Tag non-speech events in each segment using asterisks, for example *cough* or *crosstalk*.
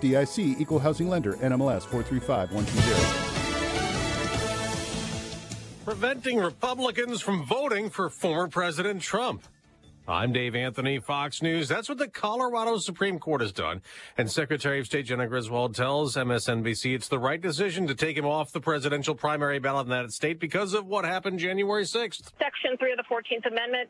FDIC Equal Housing Lender, NMLS 435120. Preventing Republicans from voting for former President Trump. I'm Dave Anthony, Fox News. That's what the Colorado Supreme Court has done. And Secretary of State Jena Griswold tells MSNBC it's the right decision to take him off the presidential primary ballot in that state because of what happened January 6th. Section 3 of the 14th Amendment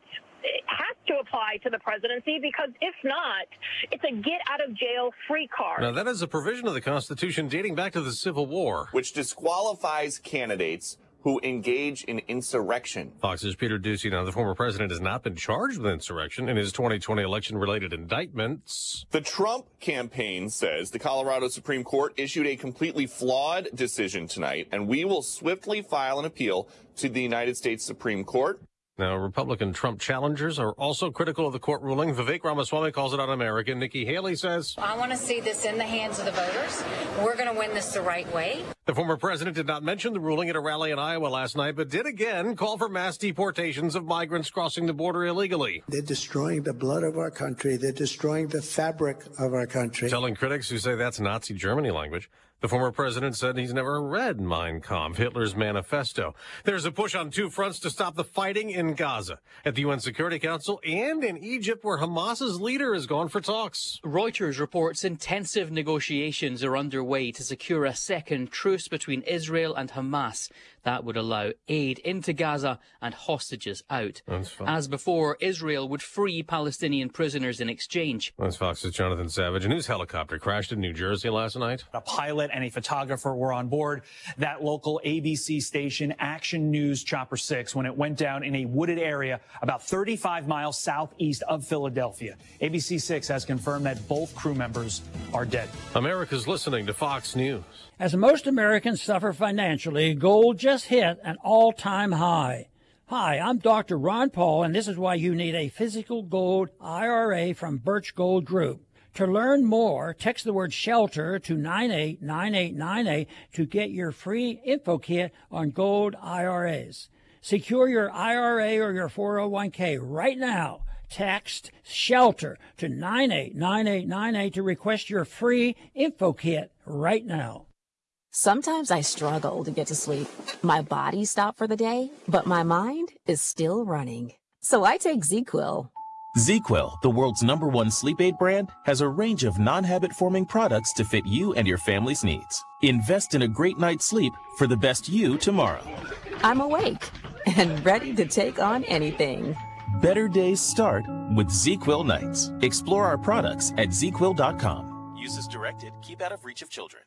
has to apply to the presidency because if not, it's a get out of jail free card. Now, that is a provision of the Constitution dating back to the Civil War, which disqualifies candidates who engage in insurrection. Fox's Peter Doocy. Now, the former president has not been charged with insurrection in his 2020 election related indictments. The Trump campaign says the Colorado Supreme Court issued a completely flawed decision tonight, and we will swiftly file an appeal to the United States Supreme Court. Now, Republican Trump challengers are also critical of the court ruling. Vivek Ramaswamy calls it un-American. Nikki Haley says, I want to see this in the hands of the voters. We're going to win this the right way. The former president did not mention the ruling at a rally in Iowa last night, but did again call for mass deportations of migrants crossing the border illegally. They're destroying the blood of our country. They're destroying the fabric of our country. Telling critics who say that's Nazi Germany language. The former president said he's never read Mein Kampf, Hitler's manifesto. There's a push on two fronts to stop the fighting in Gaza, at the UN Security Council and in Egypt, where Hamas's leader has gone for talks. Reuters reports intensive negotiations are underway to secure a second truce between Israel and Hamas. That would allow aid into Gaza and hostages out. As before, Israel would free Palestinian prisoners in exchange. That's Fox's Jonathan Savage. A news helicopter crashed in New Jersey last night. A pilot and a photographer were on board that local ABC station, Action News Chopper 6, when it went down in a wooded area about 35 miles southeast of Philadelphia. ABC 6 has confirmed that both crew members are dead. America's listening to Fox News. As most Americans suffer financially, gold just hit an all time high. Hi, I'm Dr. Ron Paul, and this is why you need a physical gold IRA from Birch Gold Group. To learn more, text the word shelter to 989898 to get your free info kit on gold IRAs. Secure your IRA or your 401k right now. Text shelter to 989898 to request your free info kit right now. Sometimes I struggle to get to sleep. My body stopped for the day, but my mind is still running. So I take ZzzQuil. ZzzQuil, the world's number one sleep aid brand, has a range of non-habit forming products to fit you and your family's needs. Invest in a great night's sleep for the best you tomorrow. I'm awake and ready to take on anything. Better days start with ZzzQuil nights. Explore our products at ZzzQuil.com. Use as directed. Keep out of reach of children.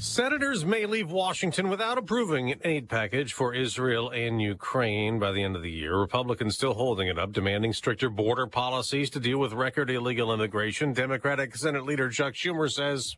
Senators may leave Washington without approving an aid package for Israel and Ukraine by the end of the year. Republicans still holding it up, demanding stricter border policies to deal with record illegal immigration. Democratic Senate leader Chuck Schumer says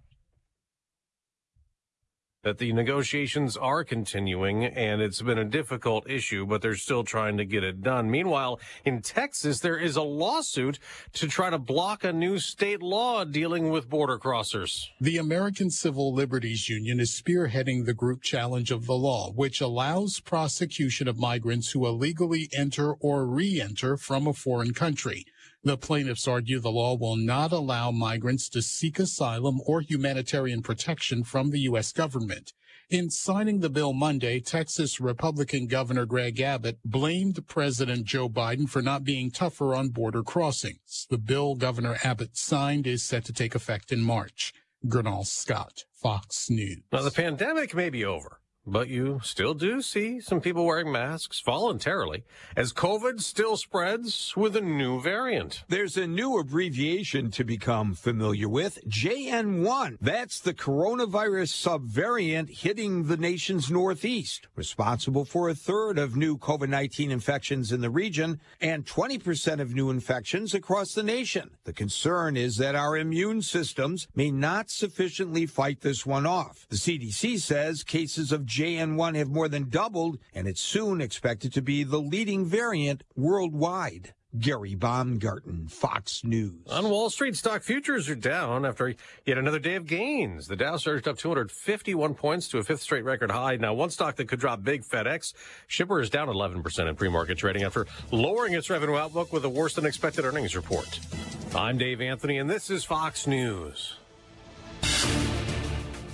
that the negotiations are continuing and it's been a difficult issue, but they're still trying to get it done. Meanwhile, in Texas, there is a lawsuit to try to block a new state law dealing with border crossers. The American Civil Liberties Union is spearheading the group challenge of the law, which allows prosecution of migrants who illegally enter or re-enter from a foreign country. The plaintiffs argue the law will not allow migrants to seek asylum or humanitarian protection from the U.S. government. In signing the bill Monday, Texas Republican Governor Greg Abbott blamed President Joe Biden for not being tougher on border crossings. The bill Governor Abbott signed is set to take effect in March. Gernal Scott, Fox News. Now, the pandemic may be over. But you still do see some people wearing masks voluntarily as COVID still spreads with a new variant. There's a new abbreviation to become familiar with JN1. That's the coronavirus subvariant hitting the nation's northeast, responsible for a third of new COVID 19 infections in the region and 20% of new infections across the nation. The concern is that our immune systems may not sufficiently fight this one off. The CDC says cases of JN1 have more than doubled, and it's soon expected to be the leading variant worldwide. Gary Baumgarten, Fox News. On Wall Street, stock futures are down after yet another day of gains. The Dow surged up 251 points to a fifth straight record high. Now, one stock that could drop big, FedEx. Shipper is down 11% in pre-market trading after lowering its revenue outlook with a worse than expected earnings report. I'm Dave Anthony, and this is Fox News.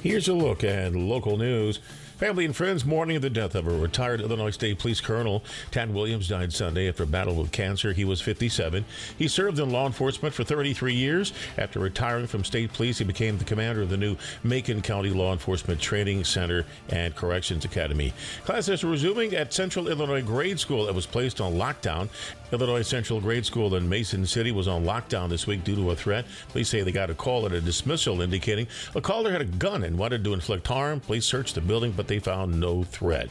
Here's a look at local news. Family and friends mourning the death of a retired Illinois State Police Colonel. Tad Williams died Sunday after a battle with cancer. He was 57. He served in law enforcement for 33 years. After retiring from state police, he became the commander of the new Macon County Law Enforcement Training Center and Corrections Academy. Classes are resuming at Central Illinois Grade School that was placed on lockdown. Illinois Central Grade School in Mason City was on lockdown this week due to a threat. Police say they got a call at a dismissal indicating a caller had a gun and wanted to inflict harm. Police searched the building, but they found no threat.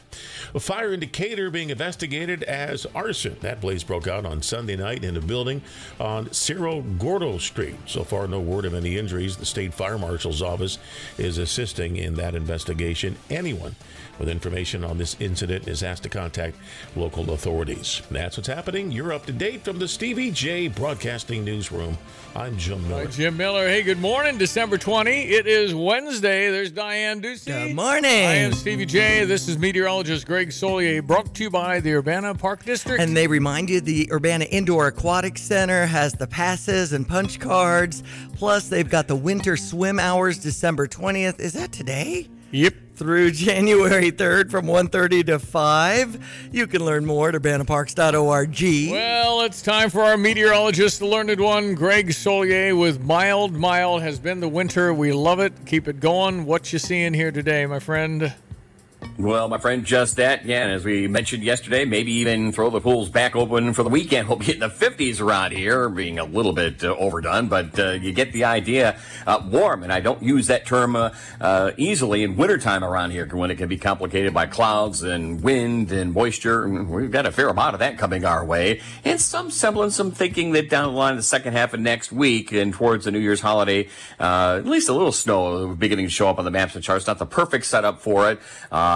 A fire in Decatur being investigated as arson. That blaze broke out on Sunday night in a building on Cerro Gordo Street. So far, no word of any injuries. The state fire marshal's office is assisting in that investigation. Anyone with information on this incident is asked to contact local authorities. That's what's happening. You're up to date from the Stevie Jay Broadcasting Newsroom. I'm Jim Miller. Hi, Jim Miller. Hey, good morning. December 20. It is Wednesday. There's Diane Ducey. Good morning. Stevie Jay. This is meteorologist Greg Soulje, brought to you by the Urbana Park District. And they remind you the Urbana Indoor Aquatic Center has the passes and punch cards. Plus, they've got the winter swim hours December 20th. Is that today? Yep. Through *laughs* January 3rd from 1.30 to 5. You can learn more at urbanaparks.org. Well, it's time for our meteorologist, the learned one, Greg Soulje, with mild, mild has been the winter. We love it. Keep it going. What you seeing here today, my friend? Well, my friend, just that. Yeah, and as we mentioned yesterday, maybe even throw the pools back open for the weekend. *laughs* We'll be in the 50s around here, being a little bit uh, overdone, but uh, you get the idea. Uh, warm, and I don't use that term uh, uh, easily in wintertime around here when it can be complicated by clouds and wind and moisture. We've got a fair amount of that coming our way, and some semblance of thinking that down the line, the second half of next week and towards the New Year's holiday, uh, at least a little snow beginning to show up on the maps and charts. Not the perfect setup for it.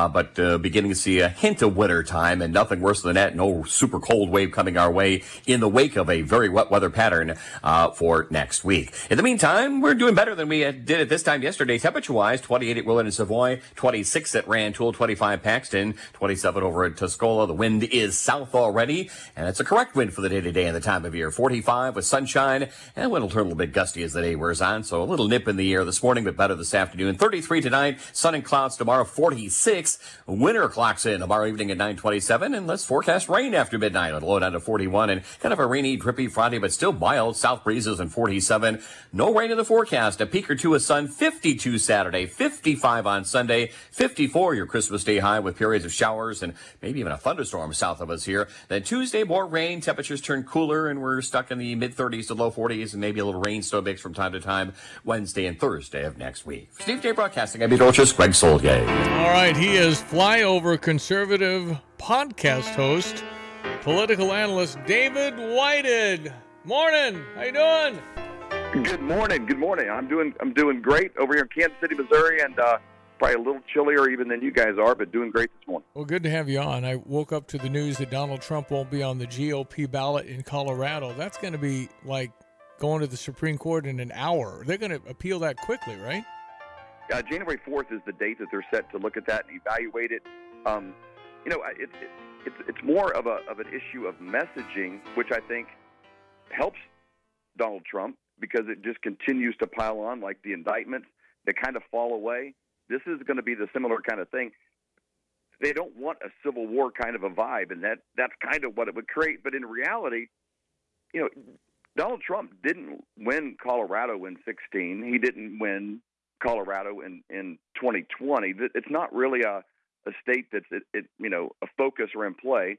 But uh, beginning to see a hint of winter time and nothing worse than that. No super cold wave coming our way in the wake of a very wet weather pattern uh, for next week. In the meantime, we're doing better than we did at this time yesterday, temperature wise. 28 at Willard and Savoy, 26 at Rantoul, 25 Paxton, 27 over at Tuscola. The wind is south already, and it's a correct wind for the day to day and the time of year. 45 with sunshine, and wind will turn a little bit gusty as the day wears on. So a little nip in the air this morning, but better this afternoon. 33 tonight, sun and clouds tomorrow, 46. Winter clocks in tomorrow evening at 927, and let's forecast rain after midnight. It'll low down to 41 and kind of a rainy, drippy Friday, but still mild. South breezes and 47. No rain in the forecast. A peak or two of sun, 52 Saturday, 55 on Sunday, 54 your Christmas Day high with periods of showers and maybe even a thunderstorm south of us here. Then Tuesday, more rain. Temperatures turn cooler, and we're stuck in the mid 30s to low 40s, and maybe a little rain snow mix from time to time Wednesday and Thursday of next week. For Steve J Broadcasting, I'm meteorologist Greg Soulje. All right, he is flyover conservative podcast host, political analyst David Whited. Morning. How you doing? Good morning. Good morning. I'm doing I'm doing great over here in Kansas City, Missouri, and uh, probably a little chillier even than you guys are, but doing great this morning. Well, good to have you on. I woke up to the news that Donald Trump won't be on the GOP ballot in Colorado. That's going to be like going to the Supreme Court in an hour. They're going to appeal that quickly, right? Uh, January 4th is the date that they're set to look at that and evaluate it. Um, you know, it, it, it's it's more of a of an issue of messaging, which I think helps Donald Trump because it just continues to pile on like the indictments that kind of fall away. This is going to be the similar kind of thing. They don't want a civil war kind of a vibe, and that that's kind of what it would create. But in reality, you know, Donald Trump didn't win Colorado in 16. He didn't win Colorado in in 2020. It's not really a a state that's it, it you know a focus or in play.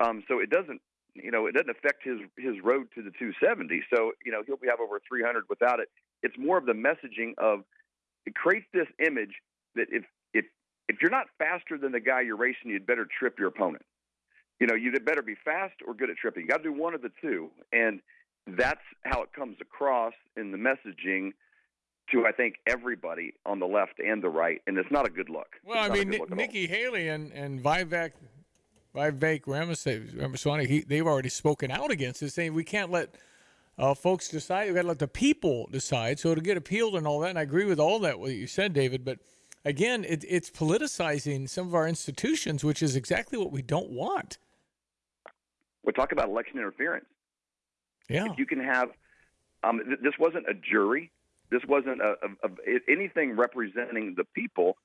Um, so it doesn't you know it doesn't affect his his road to the 270. So you know he'll be have over 300 without it. It's more of the messaging of it creates this image that if if if you're not faster than the guy you're racing, you'd better trip your opponent. You know, you'd better be fast or good at tripping. You got to do one of the two, and that's how it comes across in the messaging to I think everybody on the left and the right, and it's not a good look. Well, I mean, Nikki Haley and and Vivek Vivek Ramaswamy, he, they've already spoken out against it, saying we can't let uh, folks decide. We've got to let the people decide. So to get appealed and all that, and I agree with all that what you said, David. But again, it, it's politicizing some of our institutions, which is exactly what we don't want. We're talking about election interference. Yeah. If you can have, um, th- this wasn't a jury. This wasn't a, a, a anything representing the people.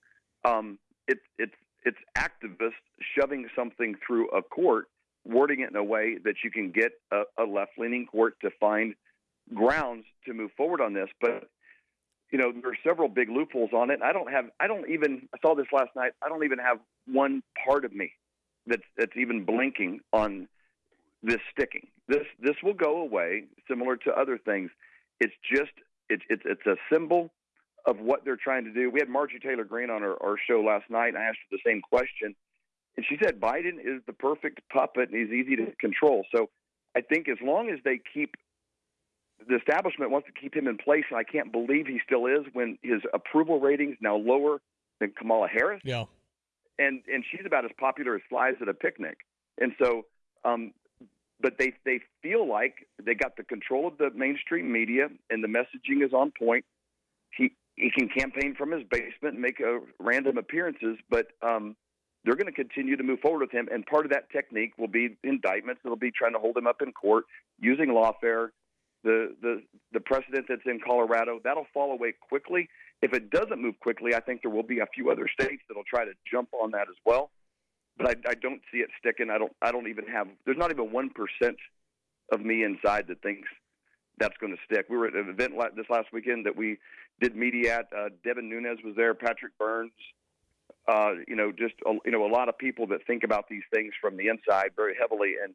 Um, it, it's it's activists shoving something through a court, wording it in a way that you can get a, a left leaning court to find grounds to move forward on this. But you know there are several big loopholes on it. I don't have. I don't even. I saw this last night. I don't even have one part of me that's that's even blinking on this sticking. This this will go away, similar to other things. It's just it's it's it's a symbol of what they're trying to do. We had Marjorie Taylor Greene on our, our show last night, and I asked her the same question, and she said Biden is the perfect puppet and he's easy to control. So I think as long as they keep the establishment wants to keep him in place, and I can't believe he still is when his approval ratings now lower than Kamala Harris. Yeah, and and she's about as popular as flies at a picnic. And so, um, but they they feel like they got the control of the mainstream media, and the messaging is on point. He he can campaign from his basement and make uh, random appearances, but um, they're going to continue to move forward with him. And part of that technique will be indictments. It'll be trying to hold him up in court using lawfare. The the the precedent that's in Colorado that'll fall away quickly. If it doesn't move quickly, I think there will be a few other states that'll try to jump on that as well. But I, I don't see it sticking. I don't. I don't even have. There's not even one percent of me inside that thinks that's going to stick. We were at an event like this last weekend that we did media at. Uh, Devin Nunes was there, Patrick Burns. Uh, you know, just a, you know, a lot of people that think about these things from the inside very heavily, and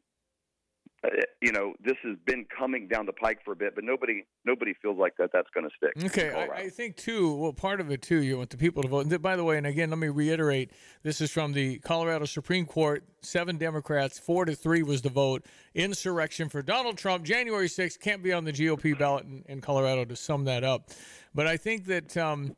uh, you know, this has been coming down the pike for a bit, but nobody nobody feels like that that's going to stick. Okay, I, I, think too. Well, part of it too, you want the people to vote. And by the way, and again, let me reiterate: this is from the Colorado Supreme Court. Seven Democrats, four to three was the vote. Insurrection for Donald Trump, January 6th, can't be on the GOP ballot in, in Colorado. To sum that up, but I think that. Um,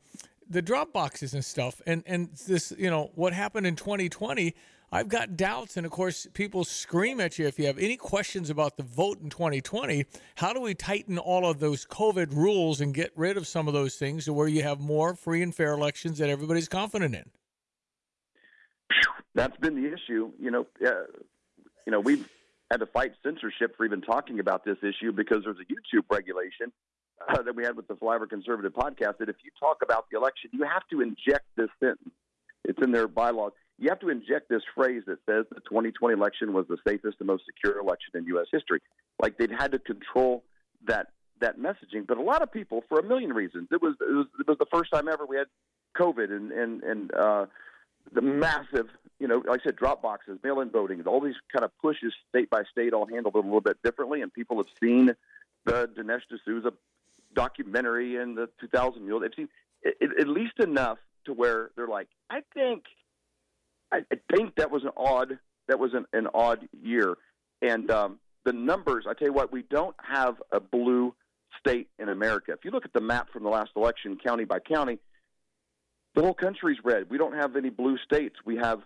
the drop boxes and stuff and and this you know what happened in 2020 I've got doubts, and of course, people scream at you if you have any questions about the vote in 2020. How do we tighten all of those COVID rules and get rid of some of those things to where you have more free and fair elections that everybody's confident in? That's been the issue. You know, uh, you know, we've had to fight censorship for even talking about this issue because there's a YouTube regulation uh, that we had with the Flyover Conservative podcast that if you talk about the election, you have to inject this sentence. It's in their bylaws you have to inject this phrase that says the 2020 election was the safest and most secure election in U.S. history. Like they'd had to control that that messaging. But a lot of people, for a million reasons, it was it was, it was the first time ever we had COVID and and and uh, the massive, you know, like I said, drop boxes, mail-in voting, all these kind of pushes state by state, all handled a little bit differently. And people have seen the Dinesh D'Souza documentary and the 2000 Mule. They've seen it, at least enough to where they're like, I think I, I think that was an odd that was an, an odd year, and um, the numbers. I tell you what, we don't have a blue state in America. If you look at the map from the last election, county by county, the whole country's red. We don't have any blue states. We have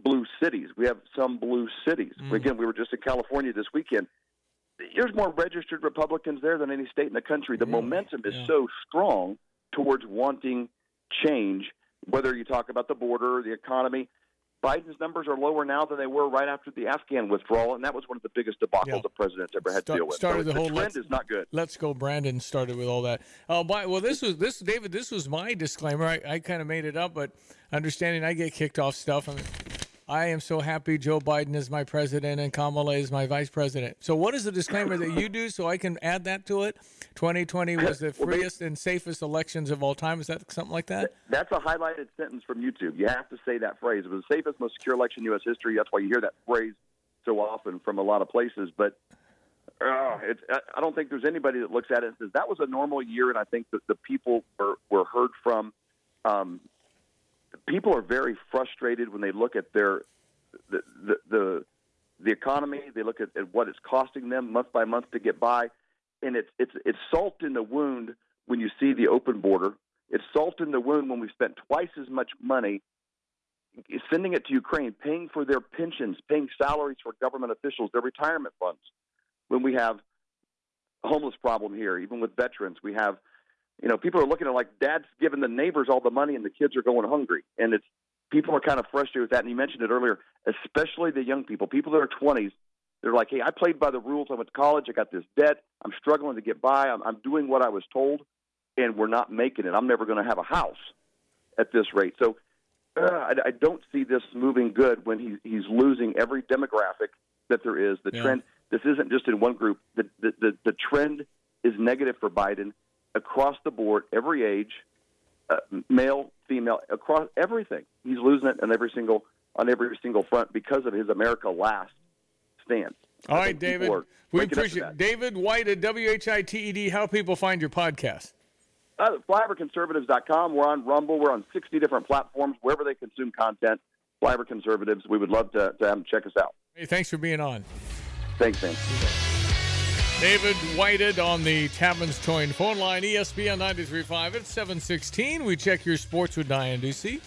blue cities. We have some blue cities. Mm. Again, we were just in California this weekend. There's more registered Republicans there than any state in the country. The really? momentum is yeah. so strong towards wanting change, whether you talk about the border, the economy. Biden's numbers are lower now than they were right after the Afghan withdrawal, and that was one of the biggest debacles yeah. the president's ever had Start, to deal with. Started so the whole trend is not good. Let's go, Brandon. Started with all that. Uh, by, well, this was this David. This was my disclaimer. I, I kind of made it up, but understanding I get kicked off stuff. I mean, I am so happy Joe Biden is my president and Kamala is my vice president. So, what is the disclaimer that you do so I can add that to it? 2020 was the freest and safest elections of all time. Is that something like that? That's a highlighted sentence from YouTube. You have to say that phrase. It was the safest, most secure election in U.S. history. That's why you hear that phrase so often from a lot of places. But uh, it's, I don't think there's anybody that looks at it and says that was a normal year, and I think that the people were, were heard from. Um, people are very frustrated when they look at their the the the, the economy. They look at, at what it's costing them month by month to get by, and it's it's it's salt in the wound when you see the open border. It's salt in the wound when we spent twice as much money sending it to Ukraine, paying for their pensions, paying salaries for government officials, their retirement funds. When we have a homeless problem here, even with veterans, we have, you know, people are looking at like dad's giving the neighbors all the money and the kids are going hungry, and it's people are kind of frustrated with that. And you mentioned it earlier, especially the young people, people that are twenties. They're like, hey, I played by the rules. I went to college. I got this debt. I'm struggling to get by. I'm, I'm doing what I was told, and we're not making it. I'm never going to have a house at this rate. So uh, I, I don't see this moving good when he, he's losing every demographic that there is. The Yeah. trend. This isn't just in one group. The, the the the trend is negative for Biden across the board, every age, uh, male, female, across everything. He's losing it on every single on every single front because of his America Last stance. All I right, David. We waking up to appreciate. David White at WHITED. E How people find your podcast? Uh, FlyoverConservatives.com. We're on Rumble. We're on 60 different platforms, wherever they consume content. Flyover Conservatives. We would love to, to have them check us out. Hey, thanks for being on. Thanks, man. David Whited on the Tapman's Toying phone line, ESPN 93.5 at 716. We check your sports with Diane Ducey.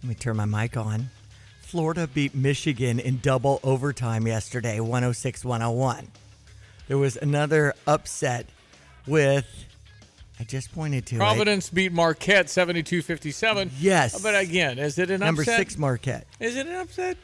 Let me turn my mic on. Florida beat Michigan in double overtime yesterday, 106 101. There was another upset with, I just pointed to it. Providence beat Marquette 72-57. Yes. But again, is it an upset? Number six Marquette. Is it an upset?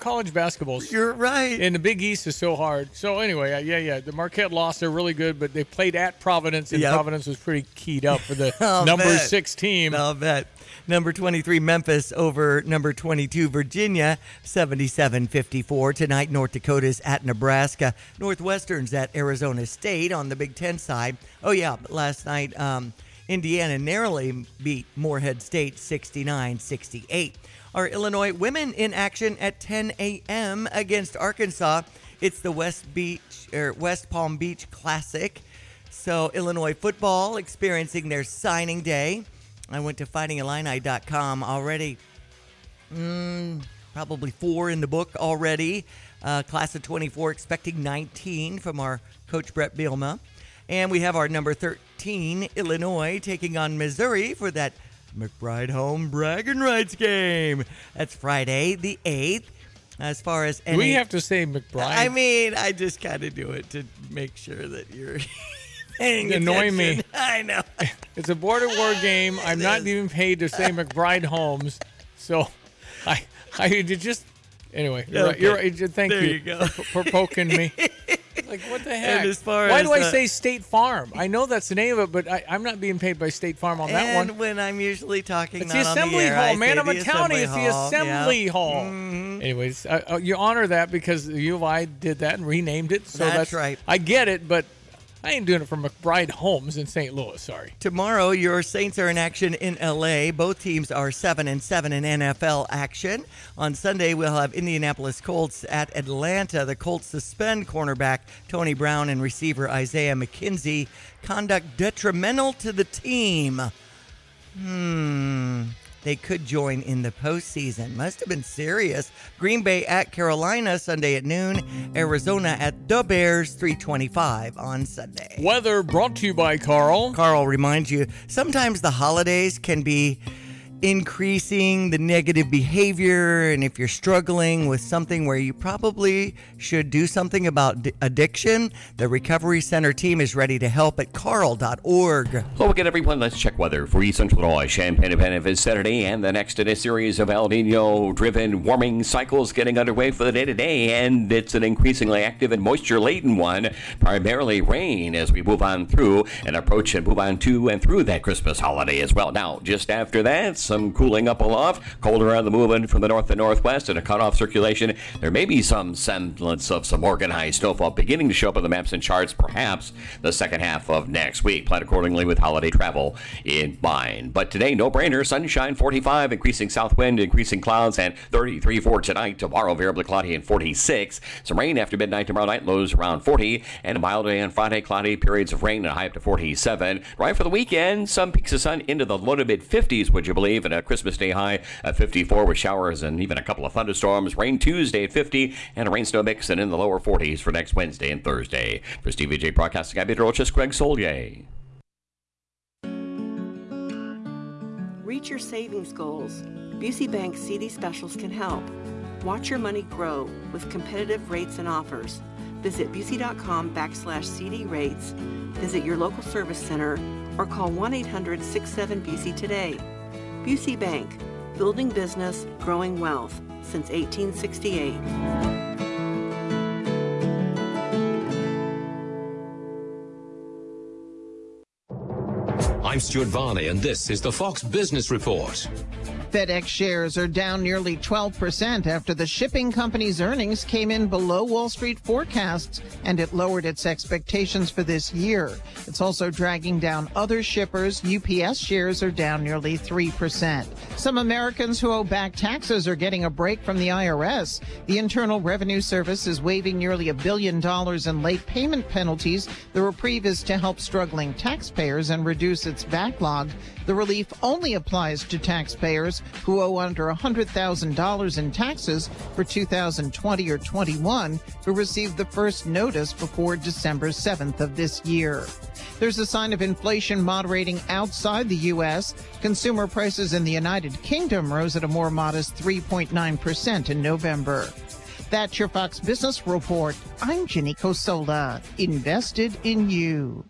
College basketball. You're right. And the Big East is so hard. So anyway, uh, yeah, yeah. The Marquette lost. They're really good, but they played at Providence, and Yep. Providence was pretty keyed up for the *laughs* number bet. six team. I'll bet. Number 23 Memphis over number 22 Virginia 77-54 tonight North Dakota's at Nebraska Northwestern's at Arizona State on the Big 10 side oh yeah but last night um, Indiana narrowly beat Morehead State 69-68 our Illinois women in action at 10 a.m. against Arkansas it's the West Beach or West Palm Beach Classic so Illinois football experiencing their signing day I went to fightingillini.com already. Mm, probably four in the book already. Uh, class of 24 expecting 19 from our coach Bret Bielema. And we have our number 13, Illinois, taking on Missouri for that McBride home bragging rights game. That's Friday, the 8th. As far as Do we have to say McBride? I mean, I just kind of do it to make sure that you're *laughs* paying annoy me. *laughs* I know. *laughs* It's a border war game. I'm not even paid to say McBride Homes, so I I just anyway. You're right. You're right. Thank There you, you go. for, for poking me. *laughs* Like what the heck? as far Why do I say State Farm? I know that's the name of it, but I, I'm not being paid by State Farm on that and one. when I'm usually talking, It's the assembly air, hall, I man. say the a county. It's the assembly Yeah. hall. Mhm. Anyways, uh, uh, you honor that because the U of I did that and renamed it. So That's that's, right. I get it, but I ain't doing it for McBride Homes in St. Louis. Sorry. Tomorrow, your Saints are in action in LA. Both teams are 7 and 7 in NFL action. On Sunday, we'll have Indianapolis Colts at Atlanta. The Colts suspend cornerback Tony Brown and receiver Isaiah McKenzie. Conduct detrimental to the team. Hmm. They could join in the postseason. Must have been serious. Green Bay at Carolina Sunday at noon. Arizona at the Bears 325 on Sunday. Weather brought to you by Carle. Carle reminds you sometimes the holidays can be increasing the negative behavior. And if you're struggling with something where you probably should do something about d- addiction, the Recovery Center team is ready to help at carle.org. Hello again, everyone. Let's check weather for East Central Illinois. Champaign event is Saturday, and the next in a series of El Nino-driven warming cycles getting underway for the day today, and it's an increasingly active and moisture-laden one. Primarily rain as we move on through and approach and move on to and through that Christmas holiday as well. Now, just after that, some cooling up aloft, colder around the movement from the north and northwest, and a cutoff circulation. There may be some semblance of some organized snowfall beginning to show up on the maps and charts, perhaps the second half of next week. Plan accordingly with holiday travel in mind. But today, no brainer. Sunshine 45, increasing south wind, increasing clouds, and 33 for tonight. Tomorrow, variably cloudy and 46. Some rain after midnight tomorrow night, lows around 40. And a mild day on Friday, cloudy periods of rain and a high up to 47. Right for the weekend, some peaks of sun into the low to mid 50s, would you believe? And a Christmas Day high at 54 with showers and even a couple of thunderstorms. Rain Tuesday at 50 and a rain snow mix and in the lower 40s for next Wednesday and Thursday. For Stevie Jay Broadcasting, I'm Rochus, Greg Soulje. reach your savings goals, Busey Bank CD specials can help. Watch your money grow with competitive rates and offers. Visit Busey.com backslash CD rates, visit your local service center, or call 1 800 67 Busey today. Busey Bank, building business, growing wealth since 1868. I'm Stuart Varney, and this is the Fox Business Report. FedEx shares are down nearly 12% after the shipping company's earnings came in below Wall Street forecasts and it lowered its expectations for this year. It's also dragging down other shippers. UPS shares are down nearly 3%. Some Americans who owe back taxes are getting a break from the IRS. The Internal Revenue Service is waiving nearly a billion dollars in late payment penalties. The reprieve is to help struggling taxpayers and reduce its backlog. The relief only applies to taxpayers who owe under $100,000 in taxes for 2020 or 21 who received the first notice before December 7th of this year. There's a sign of inflation moderating outside the U.S. Consumer prices in the United Kingdom rose at a more modest 3.9% in November. That's your Fox Business Report. I'm Jenny Cosola, invested in you.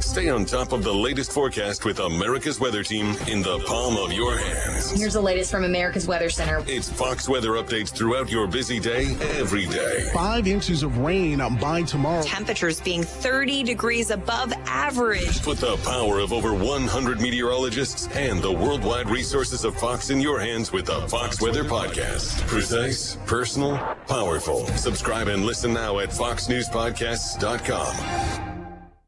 Stay on top of the latest forecast with America's Weather Team in the palm of your hands. Here's the latest from America's Weather Center. It's Fox weather updates throughout your busy day, every day. Five inches of rain by tomorrow. Temperatures being 30 degrees above average. Put the power of over 100 meteorologists and the worldwide resources of Fox in your hands with the Fox Weather Podcast. Precise, personal, powerful. Subscribe and listen now at foxnewspodcasts.com.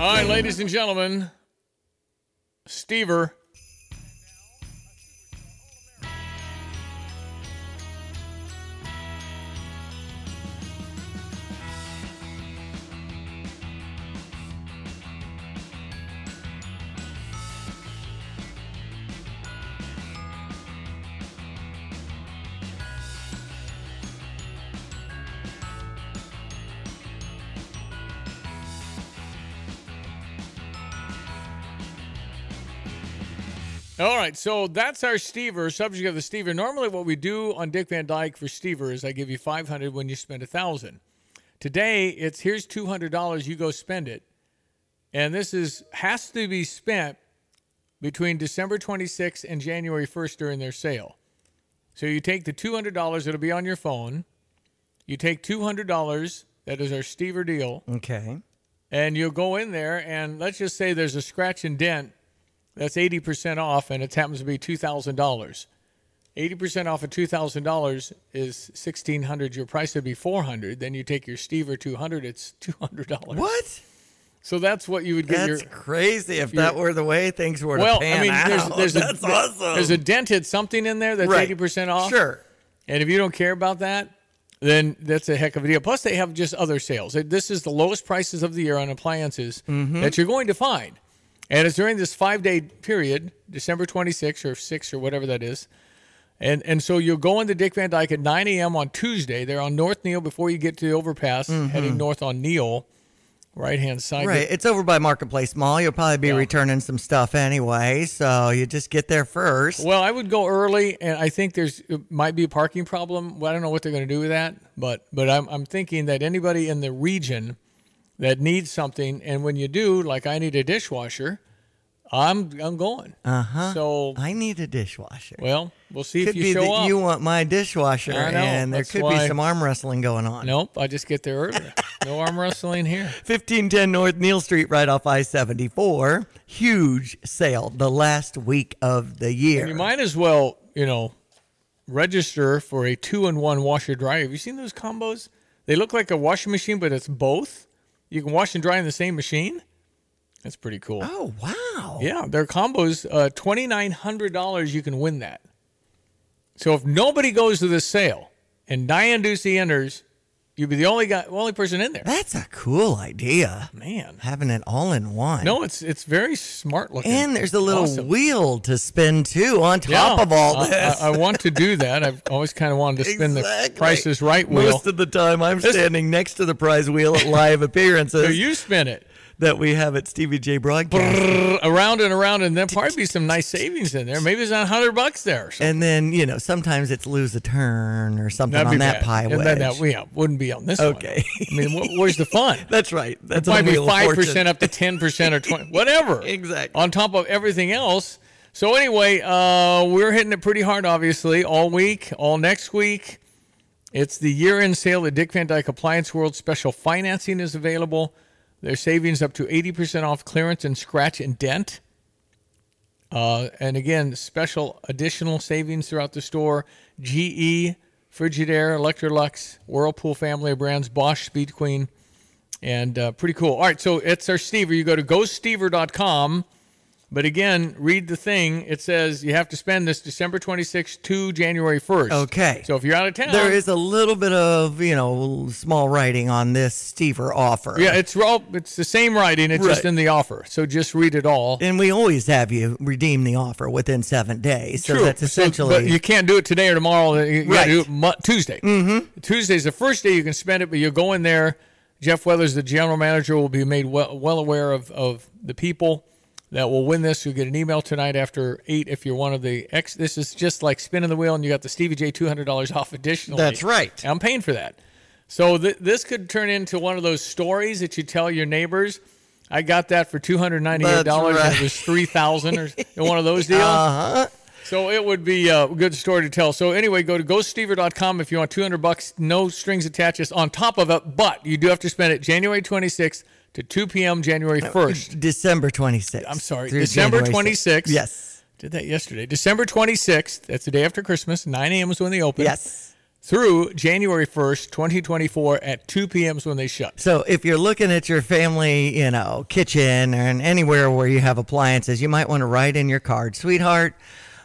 All right, ladies and gentlemen, Stever All right, so that's our Stever, subject of the Stever. Normally, what we do on Dick Van Dyke for Stever is I give you 500 when you spend a 1000 Today, it's here's $200, you go spend it. And this is has to be spent between December 26th and January 1st during their sale. So you take the $200 that'll be on your phone. You take $200, that is our Stever deal. Okay. And you'll go in there, and let's just say there's a scratch and dent that's 80% off, and it happens to be $2,000. 80% off of $2,000 is 1600 Your price would be 400 Then you take your Stever 200 it's $200. What? So that's what you would get That's your. crazy if your- that were the way things were well, I mean, there's, there's that's a, awesome. There's a dented something in there that's Right. 80% off. Sure. And if you don't care about that, then that's a heck of a deal. Plus, they have just other sales. This is the lowest prices of the year on appliances Mhm. that you're going to find. And it's during this five day period, December 26th or 6th or whatever that is. And and so you'll go into Dick Van Dyke at 9 a.m. on Tuesday. They're on North Neil before you get to the overpass, Mhm. heading north on Neil, right hand side. Right. It's over by Marketplace Mall. You'll probably be returning some stuff anyway, so you just get there first. Well, I would go early, and I think there's it might be a parking problem. Well, I don't know what they're going to do with that, but but I'm I'm thinking that anybody in the region that needs something, and when you do, like I need a dishwasher, I'm I'm going. Uh huh. So I need a dishwasher. Well, we'll see could if you be show that up. you want my dishwasher, and there could why- be some arm wrestling going on. Nope, I just get there early. no arm wrestling here. *laughs* 1510 North Neil Street, right off I 74. Huge sale the last week of the year. And you might as well, you know, register for a two-in-one washer dryer. Have you seen those combos? They look like a washing machine, but it's both. You can wash and dry in the same machine. That's pretty cool. Oh wow! Yeah, their combos. Uh, Twenty nine hundred dollars. You can win that. So if nobody goes to this sale and Diane Ducey enters, you'd be the only guy, only person in there. That's a cool idea. Man. Having it all in one. No, it's it's very smart looking. And there's a little Awesome. wheel to spin too on top Yeah, of all I- this. I, I want to do that. I've always kind of wanted to spin the Exactly. Price is Right wheel. Most of the time, I'm standing next to the prize wheel at live *laughs* appearances. So you spin it. That we have at Stevie Jay Broadcast. Around and around, and there'll probably be some nice savings in there. Maybe there's a hundred bucks there. Or. And then you know sometimes it's lose a turn or something That'd on that bad. pie wedge. that, that- yeah, wouldn't be on this one. Okay. I mean, wh- where's the fun? *laughs* That's right. That's it might be five percent up to ten percent or twenty, whatever. *laughs* Exactly. On top of everything else. So anyway, uh, we're hitting it pretty hard, obviously, all week, all next week. It's the year-end sale at Dick Van Dyke Appliance World. Special financing is available. There's savings up to 80% off clearance and scratch and dent. Uh, and again, special additional savings throughout the store. GE, Frigidaire, Electrolux, Whirlpool family of brands, Bosch, Speed Queen, and uh, pretty cool. All right, so it's our Stever. You go to gostever.com. But again, read the thing. It says you have to spend this December 26th to January 1st. Okay. So if you're out of town, There is a little bit of you know small writing on this Stever offer. Yeah, it's all it's the same writing. It's just in the offer. So just read it all. and we always have you redeem the offer within seven days. So True. that's So- essentially but you can't do it today or tomorrow. You Right. to do it Mo- Tuesday. Mm-hmm. Tuesday's the first day you can spend it, but you go in there. Jeff Weathers, the general manager, will be made well, well aware of, of the people that will win this. You'll get an email tonight after eight if you're one of the X. This is just like spinning the wheel, and you got the Stevie Jay two hundred dollars off additionally. That's right. I'm paying for that. So th- this could turn into one of those stories that you tell your neighbors. I got that for two hundred ninety-eight dollars. Right. It was three thousand or *laughs* one of those deals. Uh-huh. So it would be a good story to tell. So anyway, go to gostever.com if you want 200 bucks, no strings attached, on top of it. But you do have to spend it January 26th to 2 p.m. January 1st. December 26th. I'm sorry, December January 26th. Yes. Did that yesterday. December 26th. That's the day after Christmas. 9 a.m. is when they open. Yes. Through January 1st, 2024 at 2 p.m. is when they shut. So if you're looking at your family, you know, kitchen and anywhere where you have appliances, you might want to write in your card, sweetheart.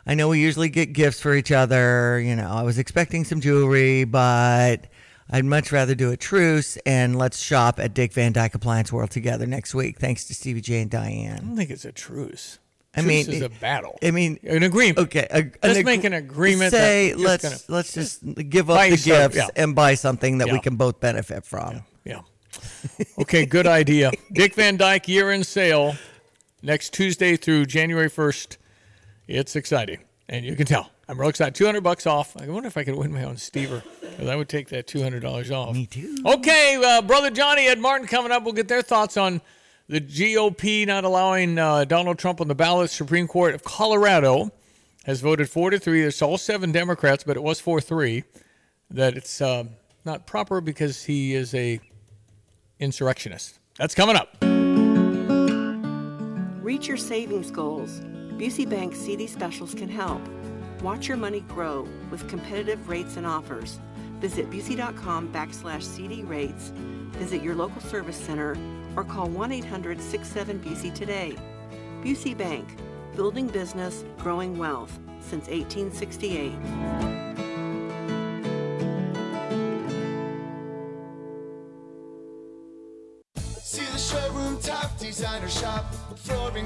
I know we usually get gifts for each other. You know, I was expecting some jewelry, but I'd much rather do a truce and let's shop at Dick Van Dyke Appliance World together next week. Thanks to Stevie Jay and Diane. I don't think it's a truce. I Truce mean, is a battle. I mean, an agreement. Okay, a, Let's ag- make an agreement. Say let's gonna- let's just give up the stuff, gifts yeah. and buy something that we can both benefit from. Yeah. Okay, good idea. *laughs* Dick Van Dyke year in sale next Tuesday through January 1st. It's exciting. And you can tell. I'm real excited. 200 bucks off. I wonder if I could win my own Stever. 'Cause I would take that $200 off. Me too. Okay, uh, Brother Jonny, Ed Martin coming up. We'll get their thoughts on the GOP not allowing uh, Donald Trump on the ballot. Supreme Court of Colorado has voted 4 to 3. There's all seven Democrats, but it was 4 3. That it's uh, not proper because he is a insurrectionist. That's coming up. Reach your savings goals. Busey Bank CD specials can help. Watch your money grow with competitive rates and offers. Visit Busey.com backslash CD rates, visit your local service center, or call 1 800 67 Busey today. Busey Bank, building business, growing wealth since 1868.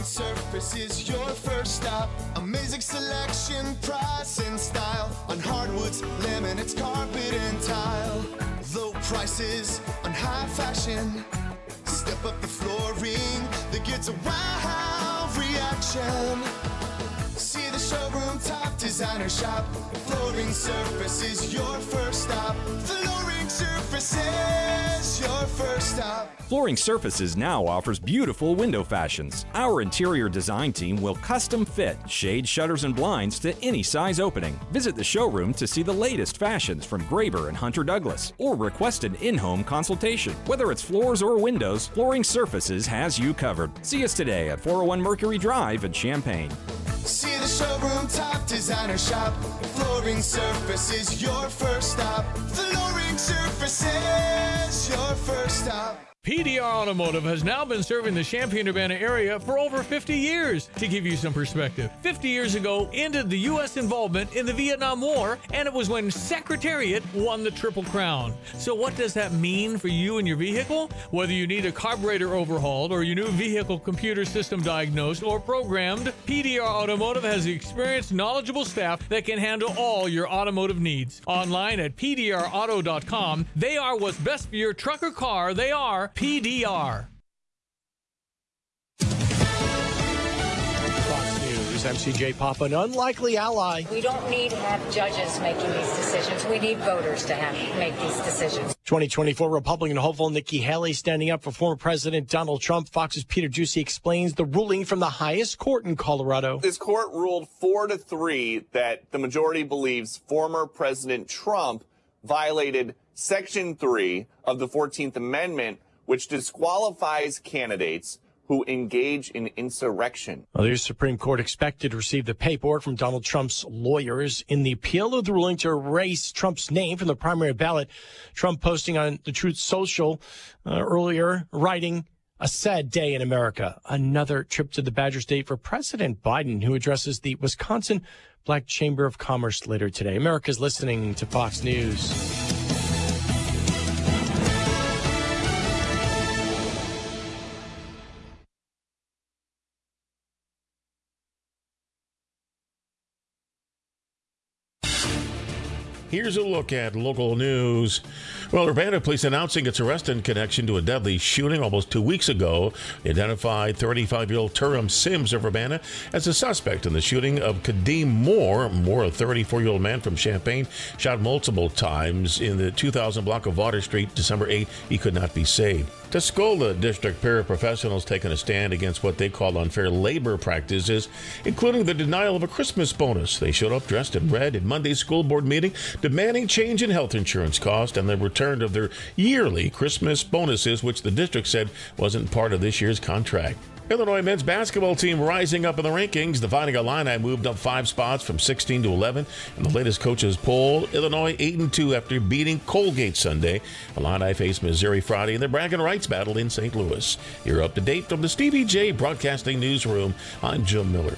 Surface is your first stop. Amazing selection, price, and style on hardwoods, laminates, carpet, and tile. Low prices on high fashion. Step up the flooring that gets a wow reaction. See the showroom top designer shop. Flooring surface is your first stop. Flooring surface is your first first stop. Flooring Surfaces now offers beautiful window fashions. Our interior design team will custom fit shade shutters and blinds to any size opening. Visit the showroom to see the latest fashions from Graber and Hunter Douglas or request an in-home consultation. Whether it's floors or windows, Flooring Surfaces has you covered. See us today at 401 Mercury Drive in Champaign. See the showroom top designer shop. Flooring Surfaces, your first stop. Flooring Surfaces, your first stop. PDR Automotive has now been serving the Champaign Urbana area for over 50 years. To give you some perspective, 50 years ago ended the U.S. involvement in the Vietnam War, and it was when Secretariat won the Triple Crown. So, what does that mean for you and your vehicle? Whether you need a carburetor overhauled or your new vehicle computer system diagnosed or programmed, PDR Automotive has the experienced, knowledgeable staff that can handle all your automotive needs. Online at PDRauto.com, they are what's best for your truck or car. They are PDR. Fox News, MCJ Papa, an unlikely ally. We don't need to have judges making these decisions. We need voters to have make these decisions. 2024 Republican hopeful Nikki Haley standing up for former President Donald Trump. Fox's Peter Doocy explains the ruling from the highest court in Colorado. This court ruled four to three that the majority believes former President Trump violated Section 3 of the 14th Amendment, which disqualifies candidates who engage in insurrection. Well, the Supreme Court expected to receive the paperwork from Donald Trump's lawyers in the appeal of the ruling to erase Trump's name from the primary ballot. Trump posting on the Truth Social uh, earlier, writing, a sad day in America. Another trip to the Badger State for President Biden, who addresses the Wisconsin Black Chamber of Commerce later today. America's listening to Fox News. Here's a look at local news. Well, Urbana police announcing its arrest in connection to a deadly shooting almost two weeks ago. Identified 35 year old Turam Sims of Urbana as a suspect in the shooting of Kadeem Moore. Moore, a 34 year old man from Champaign, shot multiple times in the 2000 block of Water Street, December 8. He could not be saved. Tuscola District paraprofessionals taking a stand against what they call unfair labor practices, including the denial of a Christmas bonus. They showed up dressed in red at Monday's school board meeting, demanding change in health insurance cost and the return of their yearly Christmas bonuses, which the district said wasn't part of this year's contract. Illinois men's basketball team rising up in the rankings. The Fighting Illini moved up five spots from 16 to 11 in the latest coaches poll. Illinois 8 and 2 after beating Colgate Sunday. Illini face Missouri Friday in the bragging rights battle in St. Louis. You're up to date from the Stevie Jay Broadcasting Newsroom. I'm Jim Miller.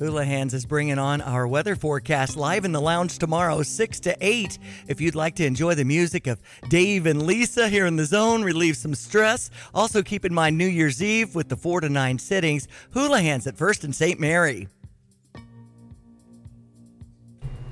Houlihan's is bringing on our weather forecast live in the lounge tomorrow, 6 to 8. If you'd like to enjoy the music of Dave and Lisa here in the zone, relieve some stress. Also, keep in mind New Year's Eve with the 4 to 9 sittings. Houlihan's at First and St. Mary.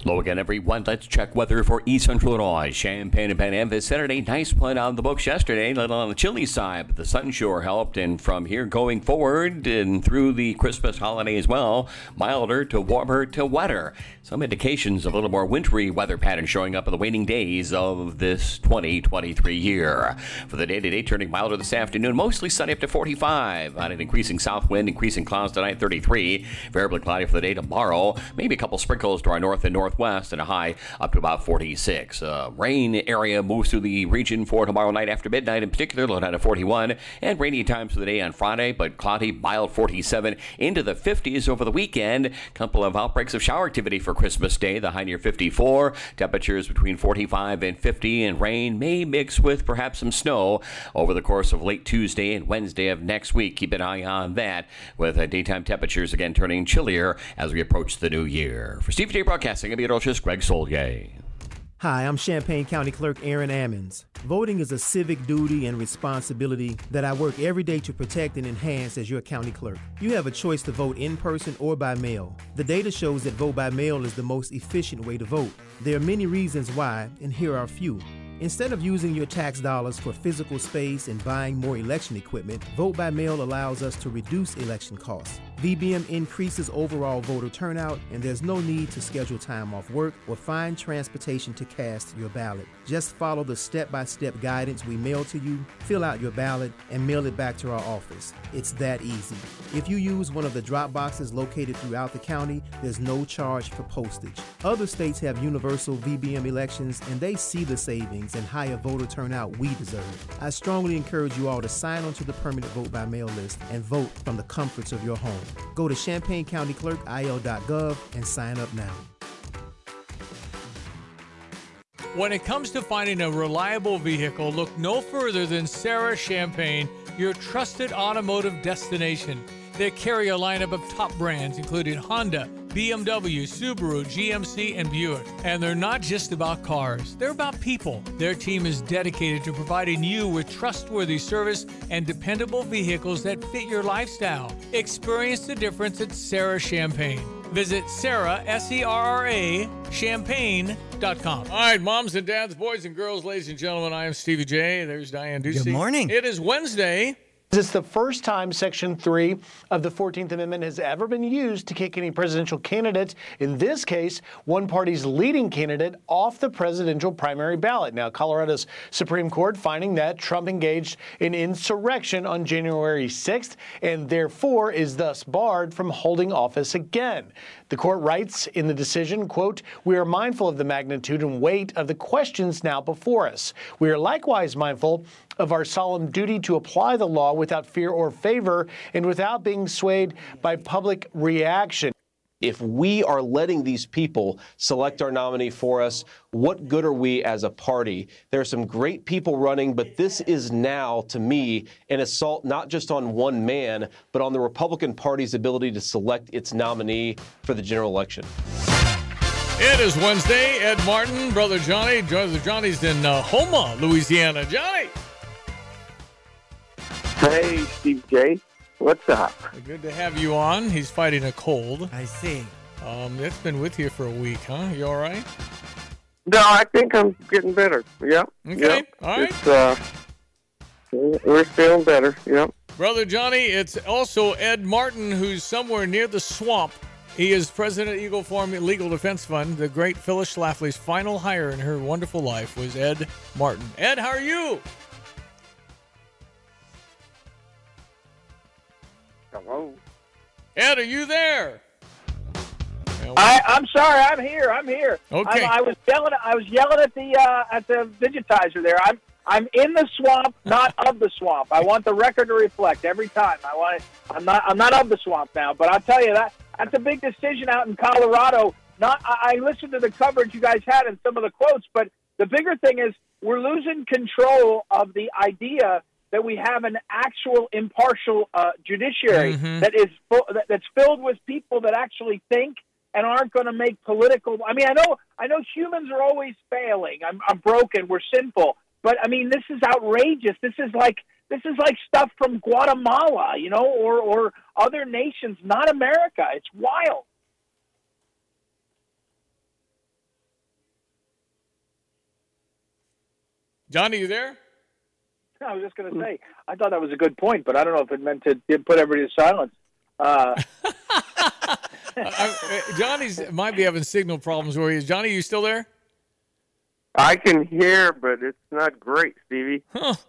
Hello again, everyone. Let's check weather for East Central Illinois. Champaign and Pan Am Saturday. Nice plan on the books yesterday. A little on the chilly side, but the sun sure helped. And from here going forward and through the Christmas holiday as well, milder to warmer to wetter. Some indications of a little more wintry weather pattern showing up in the waning days of this 2023 year. For the day to day, turning milder this afternoon, mostly sunny up to 45 on an increasing south wind, increasing clouds tonight 33. Variably cloudy for the day tomorrow. Maybe a couple sprinkles to our north and north northwest and a high up to about 46. Uh, rain area moves through the region for tomorrow night after midnight, in particular, low down to 41, and rainy times for the day on Friday, but cloudy, mild 47 into the 50s over the weekend. Couple of outbreaks of shower activity for Christmas Day, the high near 54. Temperatures between 45 and 50, and rain may mix with perhaps some snow over the course of late Tuesday and Wednesday of next week. Keep an eye on that, with uh, daytime temperatures again turning chillier as we approach the new year. For Steve J Broadcasting, I'm Greg Soulje. Hi, I'm Champaign County Clerk Aaron Ammons. Voting is a civic duty and responsibility that I work every day to protect and enhance as your county clerk. You have a choice to vote in person or by mail. The data shows that vote by mail is the most efficient way to vote. There are many reasons why, and here are a few. Instead of using your tax dollars for physical space and buying more election equipment, vote by mail allows us to reduce election costs. VBM increases overall voter turnout, and there's no need to schedule time off work or find transportation to cast your ballot. Just follow the step by step guidance we mail to you, fill out your ballot, and mail it back to our office. It's that easy. If you use one of the drop boxes located throughout the county, there's no charge for postage. Other states have universal VBM elections, and they see the savings and higher voter turnout we deserve. I strongly encourage you all to sign on to the permanent vote by mail list and vote from the comforts of your home. Go to champaigncountyclerkil.gov and sign up now. When it comes to finding a reliable vehicle, look no further than Serra Champaign, your trusted automotive destination. They carry a lineup of top brands including Honda, BMW, Subaru, GMC, and Buick. And they're not just about cars, they're about people. Their team is dedicated to providing you with trustworthy service and dependable vehicles that fit your lifestyle. Experience the difference at Serra Champaign. Visit Serra, S E R R A, champaign.com. All right, moms and dads, boys and girls, ladies and gentlemen, I am Stevie Jay. There's Diane Ducey. Good morning. It is Wednesday. This is the first time Section 3 of the 14th Amendment has ever been used to kick any presidential candidate, in this case, one party's leading candidate, off the presidential primary ballot. Now, Colorado's Supreme Court finding that Trump engaged in insurrection on January 6th and therefore is thus barred from holding office again. The court writes in the decision, quote, "We are mindful of the magnitude and weight of the questions now before us. We are likewise mindful of our solemn duty to apply the law without fear or favor and without being swayed by public reaction." If we are letting these people select our nominee for us, what good are we as a party? There are some great people running, but this is now, to me, an assault not just on one man, but on the Republican Party's ability to select its nominee for the general election. It is Wednesday. Ed Martin, brother Jonny. Brother Jonny's in uh, Houma, Louisiana. Jonny. Hey, Steve J. What's up? Good to have you on. He's fighting a cold. I see. Um, it's been with you for a week, huh? You all right? No, I think I'm getting better. Yep. Okay, Yep. all right. It's, uh, we're feeling better. Yep. Brother Jonny, it's also Ed Martin, who's somewhere near the swamp. He is president of Eagle Forum Legal Defense Fund. The great Phyllis Schlafly's final hire in her wonderful life was Ed Martin. Ed, how are you? Hello. Ed, are you there? I, I'm sorry. I'm here. I'm here. Okay. I'm, I was yelling. I was yelling at the uh, at the digitizer there. I'm I'm in the swamp, not of the swamp. I want the record to reflect every time. I want. It, I'm not. I'm not of the swamp now. But I'll tell you that that's a big decision out in Colorado. Not. I, I listened to the coverage you guys had and some of the quotes, but the bigger thing is we're losing control of the idea that we have an actual impartial uh, judiciary Mhm. that is fu- that, that's filled with people that actually think and aren't going to make political. I mean, I know I know humans are always failing. I'm, I'm broken. We're sinful. But I mean, this is outrageous. This is like this is like stuff from Guatemala, you know, or or other nations, not America. It's wild. Jonny, you there? *laughs* I was just going to say, I thought that was a good point, but I don't know if it meant to to put everybody to silence. Uh, *laughs* I, I- Jonny's might be having signal problems where he is. Jonny, you still there? I can hear, but it's not great, Stevie.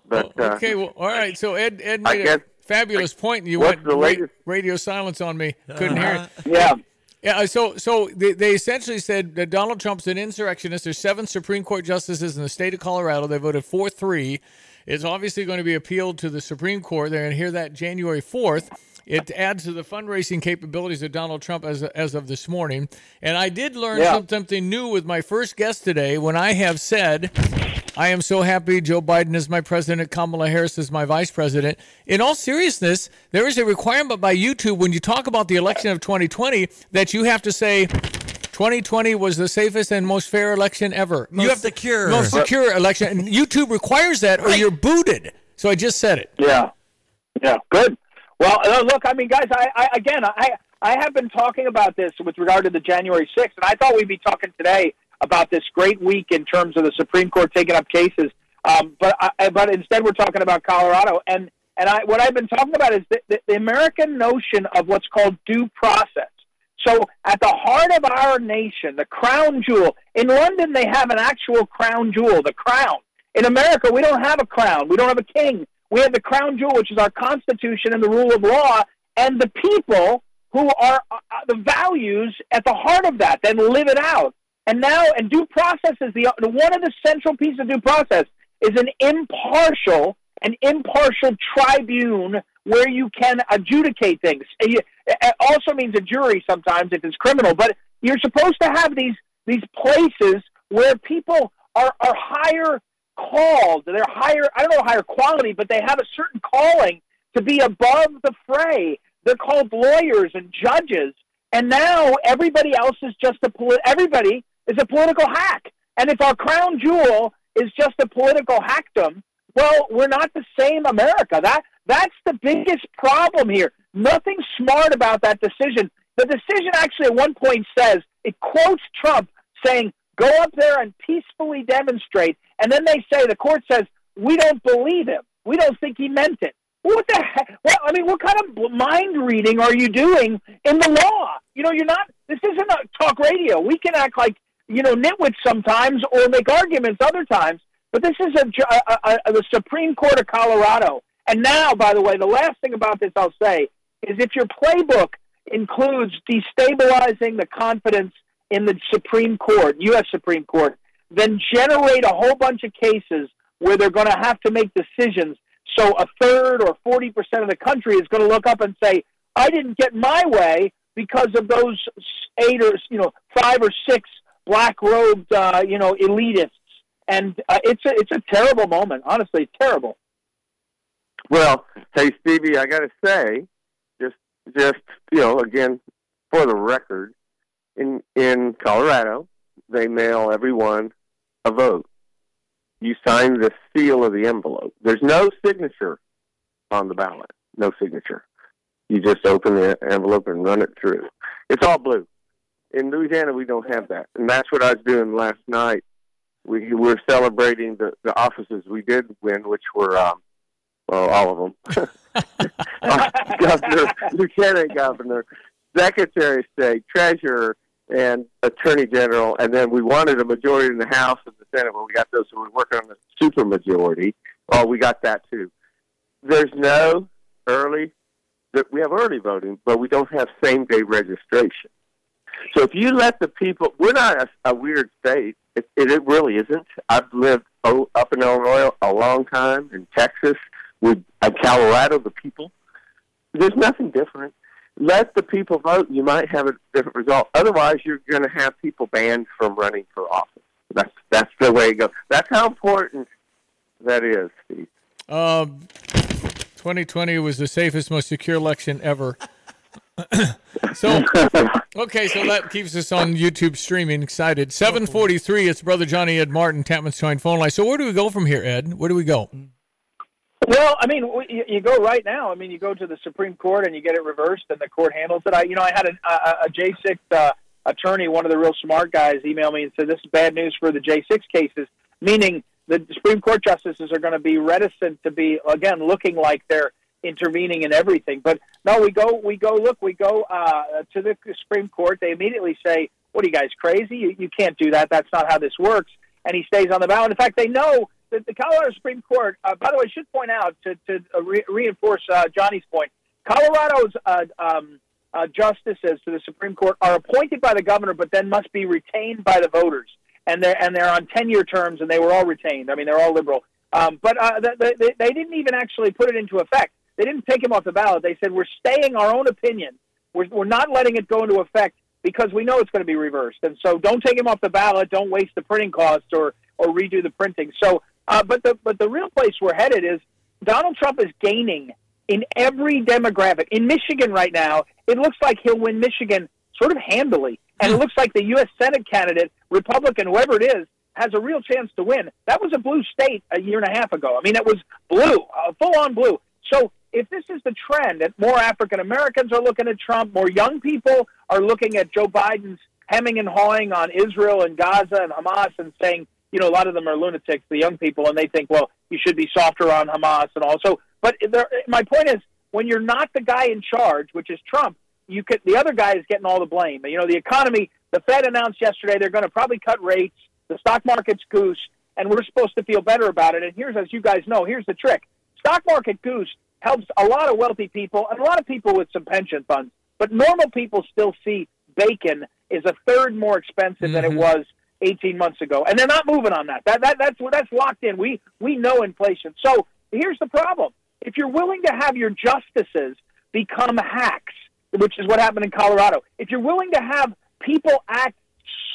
But uh, Okay, well, all right. So Ed, Ed I made guess- a fabulous point, and you went the ra- latest? radio silence on me. Couldn't hear it. *laughs* Yeah. Yeah. So, so they, they essentially said that Donald Trump's an insurrectionist. There's seven Supreme Court justices in the state of Colorado. They voted four three. It's obviously going to be appealed to the Supreme Court. They're going to hear that January fourth. It adds to the fundraising capabilities of Donald Trump as, as of this morning. And I did learn Yeah. something new with my first guest today when I have said, I am so happy Joe Biden is my president, Kamala Harris is my vice president. In all seriousness, there is a requirement by YouTube when you talk about the election of 2020 that you have to say 2020 was the safest and most fair election ever. Most you have secure. most secure election. And YouTube requires that or you're booted. So I just said it. Yeah, yeah, good. Well, uh, look, I mean, guys, I, I again, I I have been talking about this with regard to the January 6th, and I thought we'd be talking today about this great week in terms of the Supreme Court taking up cases. Um, but I, but instead, we're talking about Colorado, and And I, what I've been talking about is the, the, the American notion of what's called due process. So, at the heart of our nation, the crown jewel, in London, they have an actual crown jewel, the crown. In America, we don't have a crown. We don't have a king. We have the crown jewel, which is our Constitution and the rule of law, and the people who are uh, the values at the heart of that, then live it out. And now, and due process is the one of the central pieces of due process is an impartial, an impartial tribune where you can adjudicate things. It also means a jury sometimes if it's criminal, but you're supposed to have these these places where people are are higher called. They're higher. I don't know higher quality, but they have a certain calling to be above the fray. They're called lawyers and judges, and now everybody else is just a polit. Everybody is a political hack. And if our crown jewel is just a political hackdom, well, we're not the same America. That that's the biggest problem here. Nothing smart about that decision. The decision actually at one point says it quotes Trump saying, "Go up there and peacefully demonstrate." And then they say the court says, "We don't believe him. We don't think he meant it." What the heck? Well, I mean, what kind of mind reading are you doing in the law? You know, you're not. This isn't a talk radio. We can act like you know nitwits sometimes or make arguments other times. But this is a, a, a, the Supreme Court of Colorado. And now, by the way, the last thing about this I'll say is if your playbook includes destabilizing the confidence in the Supreme Court, U.S. Supreme Court, then generate a whole bunch of cases where they're going to have to make decisions. So a third or 40% of the country is going to look up and say, I didn't get my way because of those eight or, you know, five or six black robed, uh, you know, elitists and uh, it's a it's a terrible moment. Honestly, terrible. Well, hey Stevie, I got to say, just just you know, again for the record, in in Colorado, they mail everyone a vote. You sign the seal of the envelope. There's no signature on the ballot. No signature. You just open the envelope and run it through. It's all blue. In Louisiana, we don't have that, and that's what I was doing last night we were celebrating the, the offices we did win, which were um, well, all of them. *laughs* Uh, governor, lieutenant governor, secretary of state, treasurer, and attorney general. And then we wanted a majority in the House and the Senate, but we got those. So we're working on the super majority. Oh, we got that too. There's no early. We have early voting, but we don't have same day registration. So if you let the people, we're not a, a weird state. It, it, it really isn't. I've lived oh, up in Illinois a long time, in Texas, with uh, Colorado, the people. There's nothing different. Let the people vote. You might have a different result. Otherwise, you're going to have people banned from running for office. That's that's the way it goes. That's how important that is, Steve. Um, 2020 was the safest, most secure election ever. *coughs* so okay, so that keeps us on YouTube streaming. Excited. Seven forty three. It's brother Jonny Ed Martin, Tapman's Joint phone line. So where do we go from here, Ed? Where do we go? Well, I mean, you, go right now. I mean, you go to the Supreme Court and you get it reversed, and the court handles it. I, you know, I had a, a, a J six uh, attorney, one of the real smart guys, email me and said this is bad news for the J six cases, meaning the Supreme Court justices are going to be reticent to be again looking like they're intervening in everything. But no, we go, we go. Look, we go uh, to the Supreme Court. They immediately say, "What are you guys crazy? You, you can't do that. That's not how this works." And he stays on the ballot. In fact, they know that the Colorado Supreme Court. Uh, by the way, I should point out to to uh, re- reinforce uh, Jonny's point. Colorado's uh, um, uh, justices to the Supreme Court are appointed by the governor, but then must be retained by the voters. And they're and they're on ten year terms, and they were all retained. I mean, they're all liberal. Um, but uh, they, they, they didn't even actually put it into effect. They didn't take him off the ballot. They said, we're staying our own opinion. We're, we're not letting it go into effect because we know it's going to be reversed. And so don't take him off the ballot. Don't waste the printing costs or, or redo the printing. So, uh, but the, but the real place we're headed is Donald Trump is gaining in every demographic. In Michigan right now, it looks like he'll win Michigan sort of handily. And it looks like the U.S. Senate candidate, Republican, whoever it is, has a real chance to win. That was a blue state a year and a half ago. I mean, it was blue, uh, full on blue. So if this is the trend that more African Americans are looking at Trump, more young people are looking at Joe Biden's hemming and hawing on Israel and Gaza and Hamas and saying, you know, a lot of them are lunatics, the young people, and they think, well, you should be softer on Hamas and all. So, But there, my point is, when you're not the guy in charge, which is Trump, you could the other guy is getting all the blame. You know, the economy. The Fed announced yesterday they're going to probably cut rates. The stock market's goose, and we're supposed to feel better about it. And here's, as you guys know, here's the trick: stock market goose helps a lot of wealthy people and a lot of people with some pension funds. But normal people still see bacon is a third more expensive than it Mm-hmm. was 18 months ago, and they're not moving on that. That, that that's that's locked in. We we know inflation. So here's the problem: if you're willing to have your justices become hacks, which is what happened in Colorado, if you're willing to have people act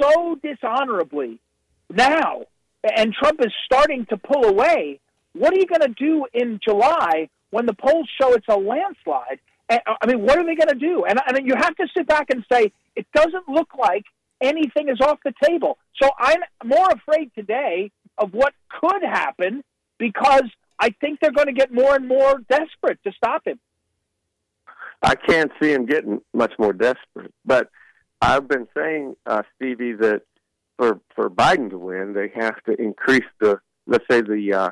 so dishonorably now, and Trump is starting to pull away, what are you going to do in July when the polls show it's a landslide? I mean, what are they going to do? And, and you have to sit back and say, it doesn't look like anything is off the table. So I'm more afraid today of what could happen because I think they're going to get more and more desperate to stop him. I can't see him getting much more desperate. But I've been saying, uh, Stevie, that for for Biden to win, they have to increase the let's say the uh,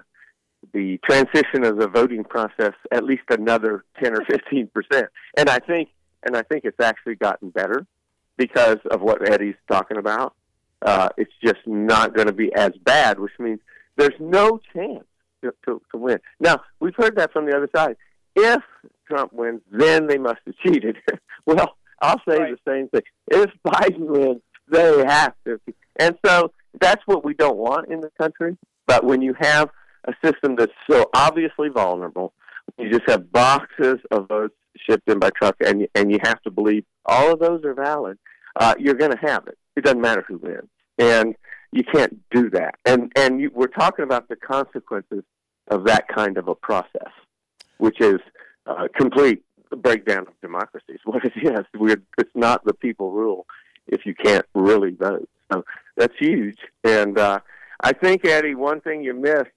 the transition of the voting process at least another ten or fifteen percent. And I think and I think it's actually gotten better because of what Eddie's talking about. Uh, it's just not going to be as bad, which means there's no chance to, to, to win. Now we've heard that from the other side. If Trump wins, then they must have cheated. *laughs* well, I'll say the same thing. If *laughs* Biden wins, they have to. And so that's what we don't want in the country. But when you have a system that's so obviously vulnerable, you just have boxes of votes shipped in by truck, and and you have to believe all of those are valid. Uh, you're going to have it. It doesn't matter who wins, and you can't do that. And and you, we're talking about the consequences of that kind of a process, which is uh, complete breakdown of democracy. Is what it is. We're, it's not the people rule if you can't really vote. So that's huge. And uh, I think Eddie, one thing you missed: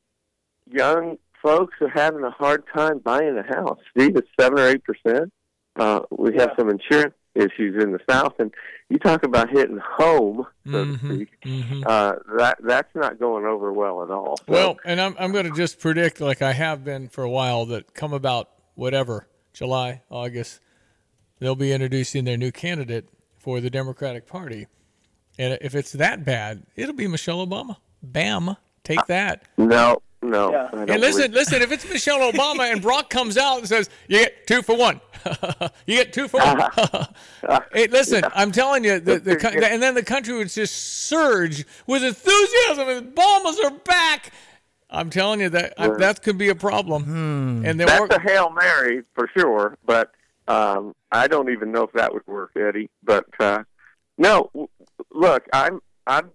young folks are having a hard time buying a house. Steve, it's seven or eight percent. Uh, we have some insurance issues in the South, and you talk about hitting home, so to speak. Uh, that that's not going over well at all. So, Well, and I'm I'm going to just predict, like I have been for a while, that come about whatever July, August, they'll be introducing their new candidate for the Democratic Party, and if it's that bad, it'll be Michelle Obama. Bam, take that. no, no. I don't And listen, believe- listen. If it's Michelle *laughs* Obama and Barack comes out and says, "You get two for one," *laughs* you get two for one. *laughs* hey, listen, I'm telling you, the, the, co- and then the country would just surge with enthusiasm. And Obamas are back. I'm telling you that Yeah. that could be a problem. And they're That's work- a hail mary for sure, but um, I don't even know if that would work, Eddie. But uh, no, look, I'm I'm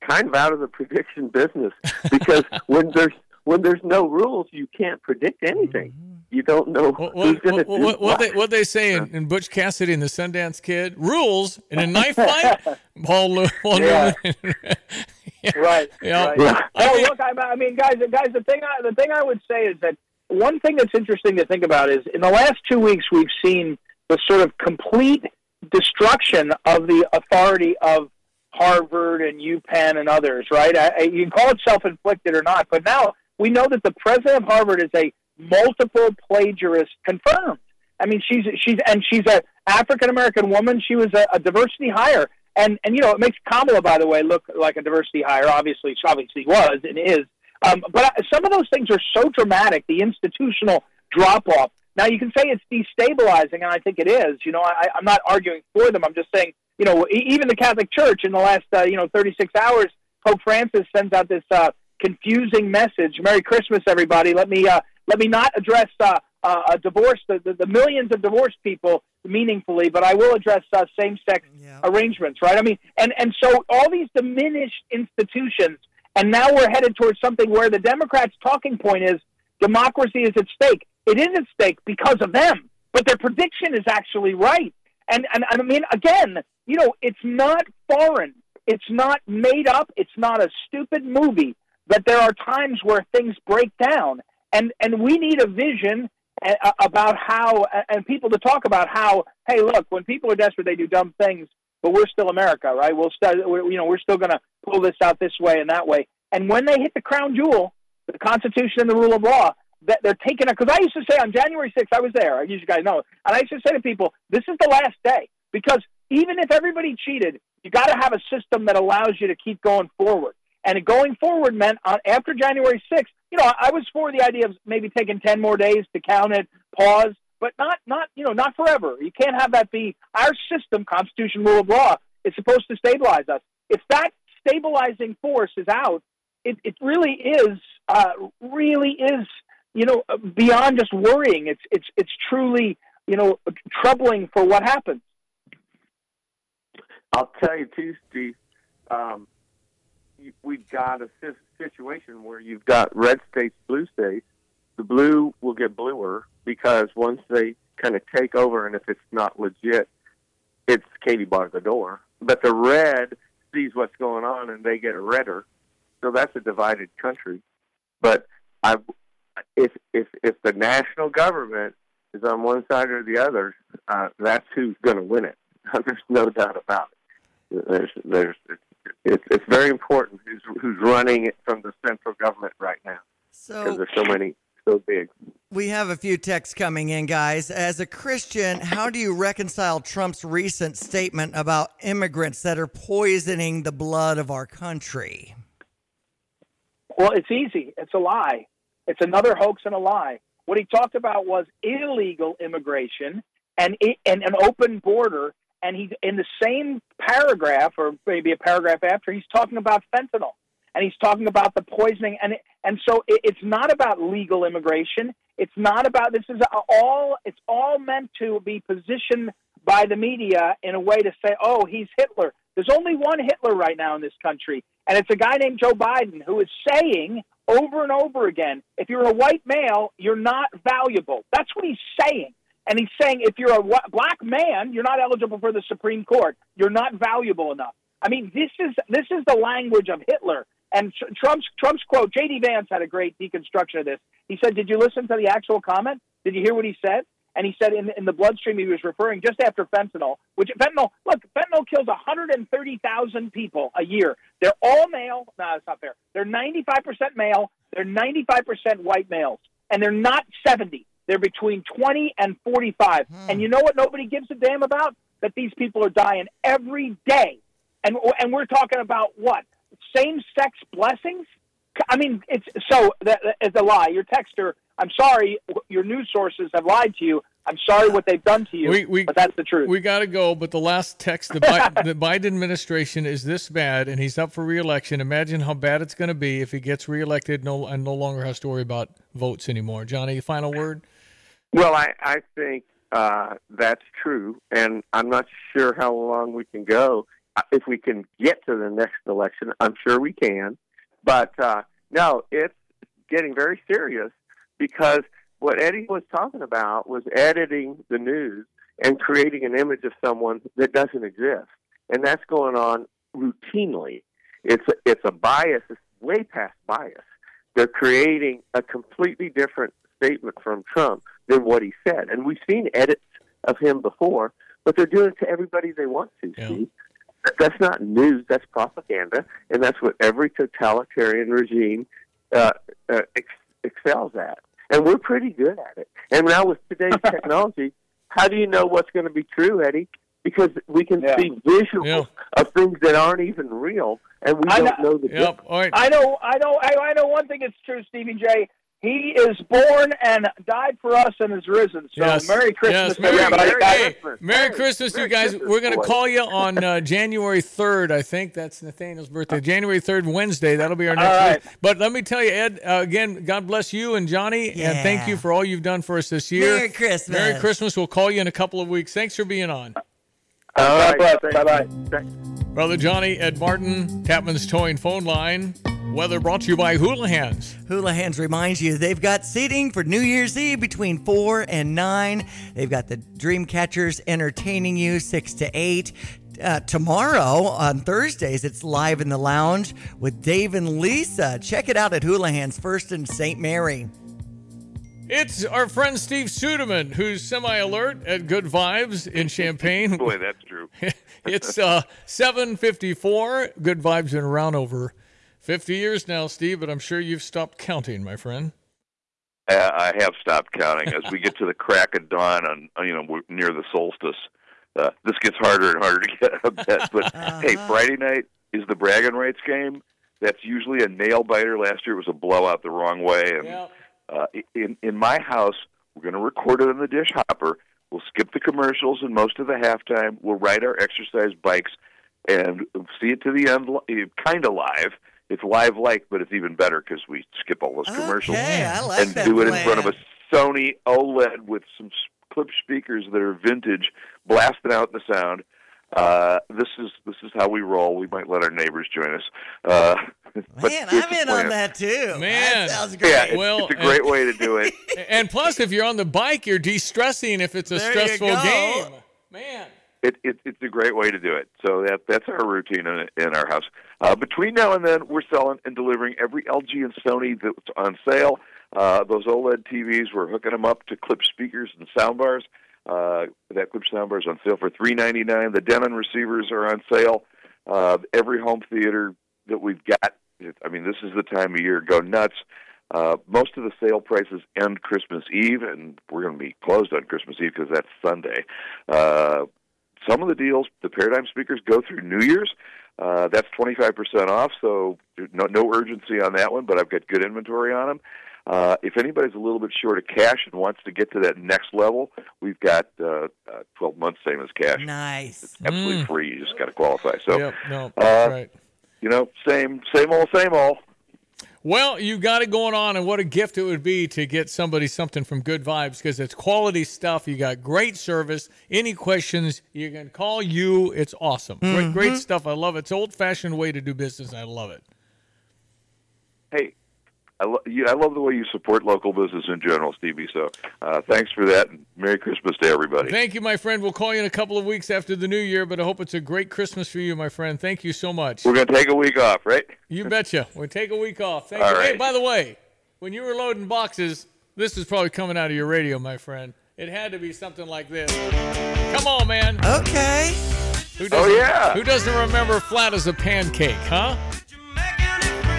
kind of out of the prediction business because *laughs* when there's when there's no rules, you can't predict anything. Mm-hmm. You don't know who's what, going to what, do what, what they what they say in, in Butch Cassidy and the Sundance Kid rules in a knife fight. *laughs* Paul, Lew- Paul Yeah. Newman. *laughs* right. Yeah. right. Yeah. Oh, look, I, I mean, guys, guys, the thing, I, the thing I would say is that one thing that's interesting to think about is in the last two weeks we've seen the sort of complete destruction of the authority of Harvard and UPenn and others. Right? I, you can call it self-inflicted or not, but now we know that the president of Harvard is a multiple plagiarist confirmed. I mean, she's she's and she's a African American woman. She was a, a diversity hire, and and you know it makes Kamala, by the way, look like a diversity hire. Obviously, she obviously was and is. Um, but some of those things are so dramatic. The institutional drop off. Now you can say it's destabilizing, and I think it is. You know, I, I'm not arguing for them. I'm just saying, you know, even the Catholic Church in the last uh, you know 36 hours, Pope Francis sends out this uh, confusing message. Merry Christmas, everybody. Let me uh, let me not address uh, uh, a divorce, the, the, the millions of divorced people meaningfully, but I will address uh, same-sex arrangements, right? I mean, and and so all these diminished institutions, and now we're headed towards something where the Democrats' talking point is democracy is at stake. It is at stake because of them, but their prediction is actually right. And and, I mean, again, you know, it's not foreign. It's not made up. It's not a stupid movie. But there are times where things break down, and and we need a vision uh, about how and people to talk about how. Hey, look, when people are desperate, they do dumb things. But we're still America, right? We'll still, we're, you know, we're still going to pull this out this way and that way. And when they hit the crown jewel, the Constitution and the rule of law, that they're taking it. Because I used to say on January 6th, I was there. You guys know, and I used to say to people, "This is the last day." Because even if everybody cheated, you got to have a system that allows you to keep going forward. And going forward meant on, after January 6th, you know, I was for the idea of maybe taking 10 more days to count it, pause, but not, not, you know, not forever. You can't have that be our system, Constitution, rule of law, is supposed to stabilize us. If that stabilizing force is out, it, it really is, uh, really is, you know, beyond just worrying. It's, it's, it's truly, you know, troubling for what happens. I'll tell you too, Steve. Um, we've got a situation where you've got red states, blue states. The blue will get bluer because once they kind of take over, and if it's not legit, it's Katie bar the door. But the red sees what's going on, and they get redder. So that's a divided country. But I, if if if the national government is on one side or the other, uh, that's who's going to win it. *laughs* There's no doubt about it. There's there's it's, it's very important who's who's running it from the central government right now So because there's so many so big. We have a few texts coming in, guys. As a Christian, how do you reconcile Trump's recent statement about immigrants that are poisoning the blood of our country? Well, it's easy. It's a lie. It's another hoax and a lie. What he talked about was illegal immigration and and an open border. And he, in the same paragraph, or maybe a paragraph after, he's talking about fentanyl, and he's talking about the poisoning. And and so it, it's not about legal immigration. It's not about this is all. It's all meant to be positioned by the media in a way to say, oh, he's Hitler. There's only one Hitler right now in this country, and it's a guy named Joe Biden who is saying over and over again, if you're a white male, you're not valuable. That's what he's saying. And he's saying if you're a black man, you're not eligible for the Supreme Court. You're not valuable enough. I mean, this is this is the language of Hitler. And Trump's Trump's quote. J.D. Vance had a great deconstruction of this. He said, "Did you listen to the actual comment? Did you hear what he said?" And he said in, in the bloodstream he was referring just after fentanyl, which fentanyl, look, fentanyl kills 130,000 people a year. They're all male. No, it's not fair. They're 95% male. They're 95% white males. And they're not 70. They're between 20 and 45. Hmm. And you know what nobody gives a damn about? That these people are dying every day. And, and we're talking about what? Same sex blessings? I mean, it's so that is a lie. Your texter, I'm sorry, your news sources have lied to you. I'm sorry what they've done to you, We- we- but that's the truth. We got to go, but the last text the, Bi- the Biden administration is this bad, and he's up for reelection. Imagine how bad it's going to be if he gets reelected no, and no longer has to worry about votes anymore. Jonny, final word? Well, I, I think uh, that's true, and I'm not sure how long we can go. Uh, If we can get to the next election, I'm sure we can. But uh, no, it's getting very serious because what Eddie was talking about was editing the news and creating an image of someone that doesn't exist, and that's going on routinely. It's a, it's a bias. It's way past bias. They're creating a completely different statement from Trump than what he said, and we've seen edits of him before, but they're doing it to everybody they want to. Steve. That's not news. That's propaganda, and that's what every totalitarian regime uh, uh, ex- excels at. And we're pretty good at it. And now with today's *laughs* technology, how do you know what's going to be true, Eddie? Because we can see visuals of things that aren't even real, and we I don't know- know the difference. I know, I know, I, I know one thing is true, Stevie Jay. He is born and died for us and is risen. So Yes. Merry Christmas, Yes, Merry, everybody. Merry, hey, Merry Christmas, you guys. We're going to call you on uh, *laughs* January 3rd. I think that's Nathaniel's birthday. January 3rd, Wednesday. That'll be our next All week. But let me tell you, Ed, uh, again, God bless you and Jonny. And thank you for all you've done for us this year. Merry Christmas. Merry Christmas. We'll call you in a couple of weeks. Thanks for being on. All right, bye bye. Brother Jonny, Ed Martin, Tapman's Towing phone line. Weather brought to you by Houlihan's. Houlihan's reminds you they've got seating for New Year's Eve between 4 and 9. They've got the Dreamcatchers entertaining you 6 to 8. Uh, tomorrow on Thursdays, it's live in the lounge with Dave and Lisa. Check it out at Houlihan's First in St. Mary. It's our friend Steve Suderman, who's semi-alert at Good Vibes in Champaign. *laughs* Boy, that's true. *laughs* it's uh, 7:54. Good Vibes in around over 50 years now, Steve, but I'm sure you've stopped counting, my friend. Uh, I have stopped counting. As we get to the crack of dawn on, you know, we're near the solstice, uh, this gets harder and harder to get out of bed. But *laughs* hey, Friday night is the bragging rights game. That's usually a nail biter. Last year it was a blowout the wrong way. And uh, in in my house, we're going to record it on the dish hopper. We'll skip the commercials and most of the halftime. We'll ride our exercise bikes and see it to the end, kind of live. It's live like, but it's even better because we skip all those commercials I like and that do it in plan. front of a Sony OLED with some s- Klipsch speakers that are vintage, blasting out the sound. Uh, this is this is how we roll. We might let our neighbors join us. Uh, *laughs* Man, I'm the in on that too. Man, that sounds great. Yeah, it's, Well, it's a great way to do it. *laughs* And plus, if you're on the bike, you're de-stressing if it's a There stressful go. game. Man. It, it, it's a great way to do it. So that that's our routine in, in our house. Uh, between now and then, we're selling and delivering every LG and Sony that's on sale. Uh, those OLED TVs, we're hooking them up to Klipsch speakers and soundbars. Uh, that Klipsch soundbar is on sale for three ninety nine. The Denon receivers are on sale. Uh, every home theater that we've got, I mean, this is the time of year. Go nuts. Uh, most of the sale prices end Christmas Eve, and we're going to be closed on Christmas Eve because that's Sunday. Uh, some of the deals, the Paradigm speakers go through New Year's. Uh, that's 25% off, so no, no urgency on that one, but I've got good inventory on them. Uh, if anybody's a little bit short of cash and wants to get to that next level, we've got uh, uh, 12 months same as cash. Nice. It's absolutely free. You just got to qualify. So, Yep, no, uh, right. you know, same, same old, same old. Well, you got it going on, and what a gift it would be to get somebody something from Good Vibes because it's quality stuff. You got great service. Any questions, you can call you. It's awesome. Great, great Mhm. stuff. I love it. It's old fashioned way to do business. I love it. Hey, I, lo- you, I love the way you support local business in general, Stevie. So, uh, thanks for that, and Merry Christmas to everybody. Thank you, my friend. We'll call you in a couple of weeks after the new year, but I hope it's a great Christmas for you, my friend. Thank you so much. We're going to take a week off, right? You betcha. We'll take a week off. Thank All you. Hey, by the way, when you were loading boxes, this is probably coming out of your radio, my friend. It had to be something like this. Come on, man. Okay. Who Oh, doesn't, yeah. Who doesn't remember flat as a pancake, huh?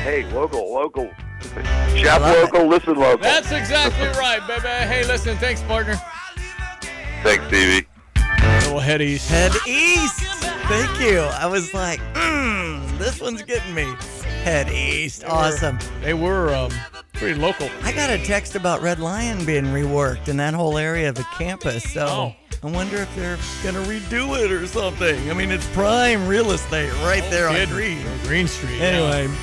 Hey, local, local. Shop local, listen local. That's exactly *laughs* right, baby. Hey, listen, thanks, partner. Thanks, Stevie. Little head east. Head east. Thank you. I was like, mm, this one's getting me. Head east. They were- Awesome. They were um, pretty local. I got a text about Red Lion being reworked in that whole area of the campus. So Oh. I wonder if they're going to redo it or something. I mean, it's prime real estate right there on Kid- Green. Green Street. Anyway.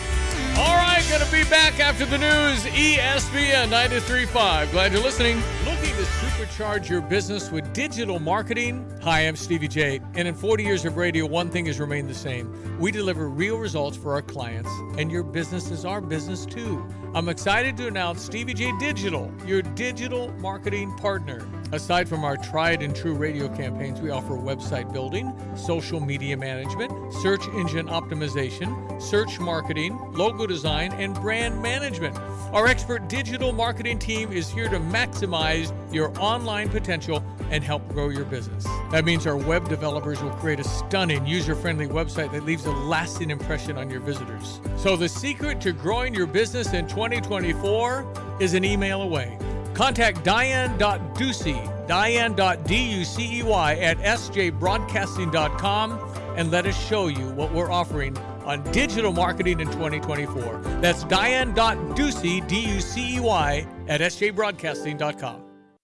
All right, gonna be back after the news. ESPN 93.5. Glad you're listening. Looking to supercharge your business with digital marketing? Hi, I'm Stevie Jay. And in 40 years of radio, one thing has remained the same. We deliver real results for our clients, and your business is our business too. I'm excited to announce Stevie Jay Digital, your digital marketing partner. Aside from our tried and true radio campaigns, we offer website building, social media management, search engine optimization, search marketing, logo design, and brand management. Our expert digital marketing team is here to maximize your online potential and help grow your business. That means our web developers will create a stunning, user friendly website that leaves a lasting impression on your visitors. So, the secret to growing your business in 2024 is an email away. Contact Diane.Ducey, Diane.D-U-C-E-Y at sjbroadcasting.com and let us show you what we're offering on digital marketing in 2024. That's Diane.Ducey, D-U-C-E-Y at sjbroadcasting.com.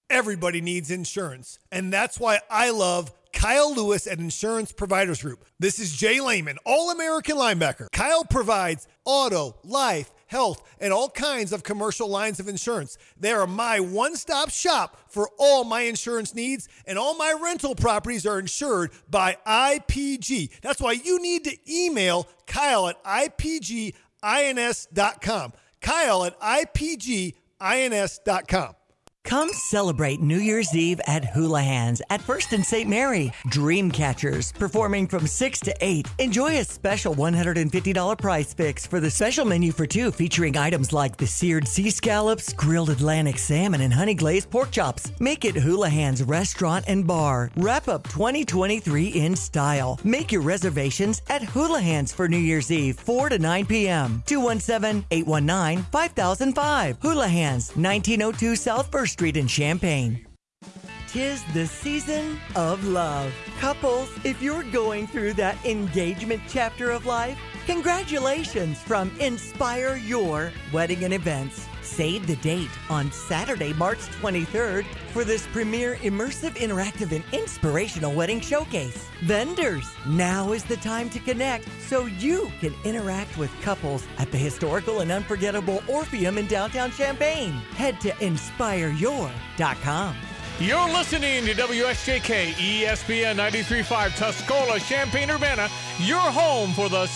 Everybody needs insurance, and that's why I love Kyle Lewis at Insurance Providers Group. This is J Leman, All American linebacker. Kyle provides auto, life, health, and all kinds of commercial lines of insurance. They are my one stop shop for all my insurance needs, and all my rental properties are insured by IPG. That's why you need to email Kyle at IPGINS.com. Kyle at IPGINS.com. Come celebrate New Year's Eve at Houlihan's at First and St. Mary. Dreamcatchers performing from 6 to 8. Enjoy a special $150 price fix for the special menu for two featuring items like the seared sea scallops, grilled Atlantic salmon, and honey glazed pork chops. Make it Houlihan's restaurant and bar. Wrap up 2023 in style. Make your reservations at Houlihan's for New Year's Eve, 4 to 9 p.m. 217 819 5005. Houlihan's, 1902 South First Street in Champaign. Tis the season of love. Couples, if you're going through that engagement chapter of life, congratulations from Inspire Your Wedding and Events. Save the date on Saturday, March 23rd for this premier immersive, interactive, and inspirational wedding showcase. Vendors, now is the time to connect so you can interact with couples at the historical and unforgettable Orpheum in downtown Champaign. Head to inspireyour.com. You're listening to WSJK ESPN 93.5 Tuscola, Champaign, Urbana, your home for the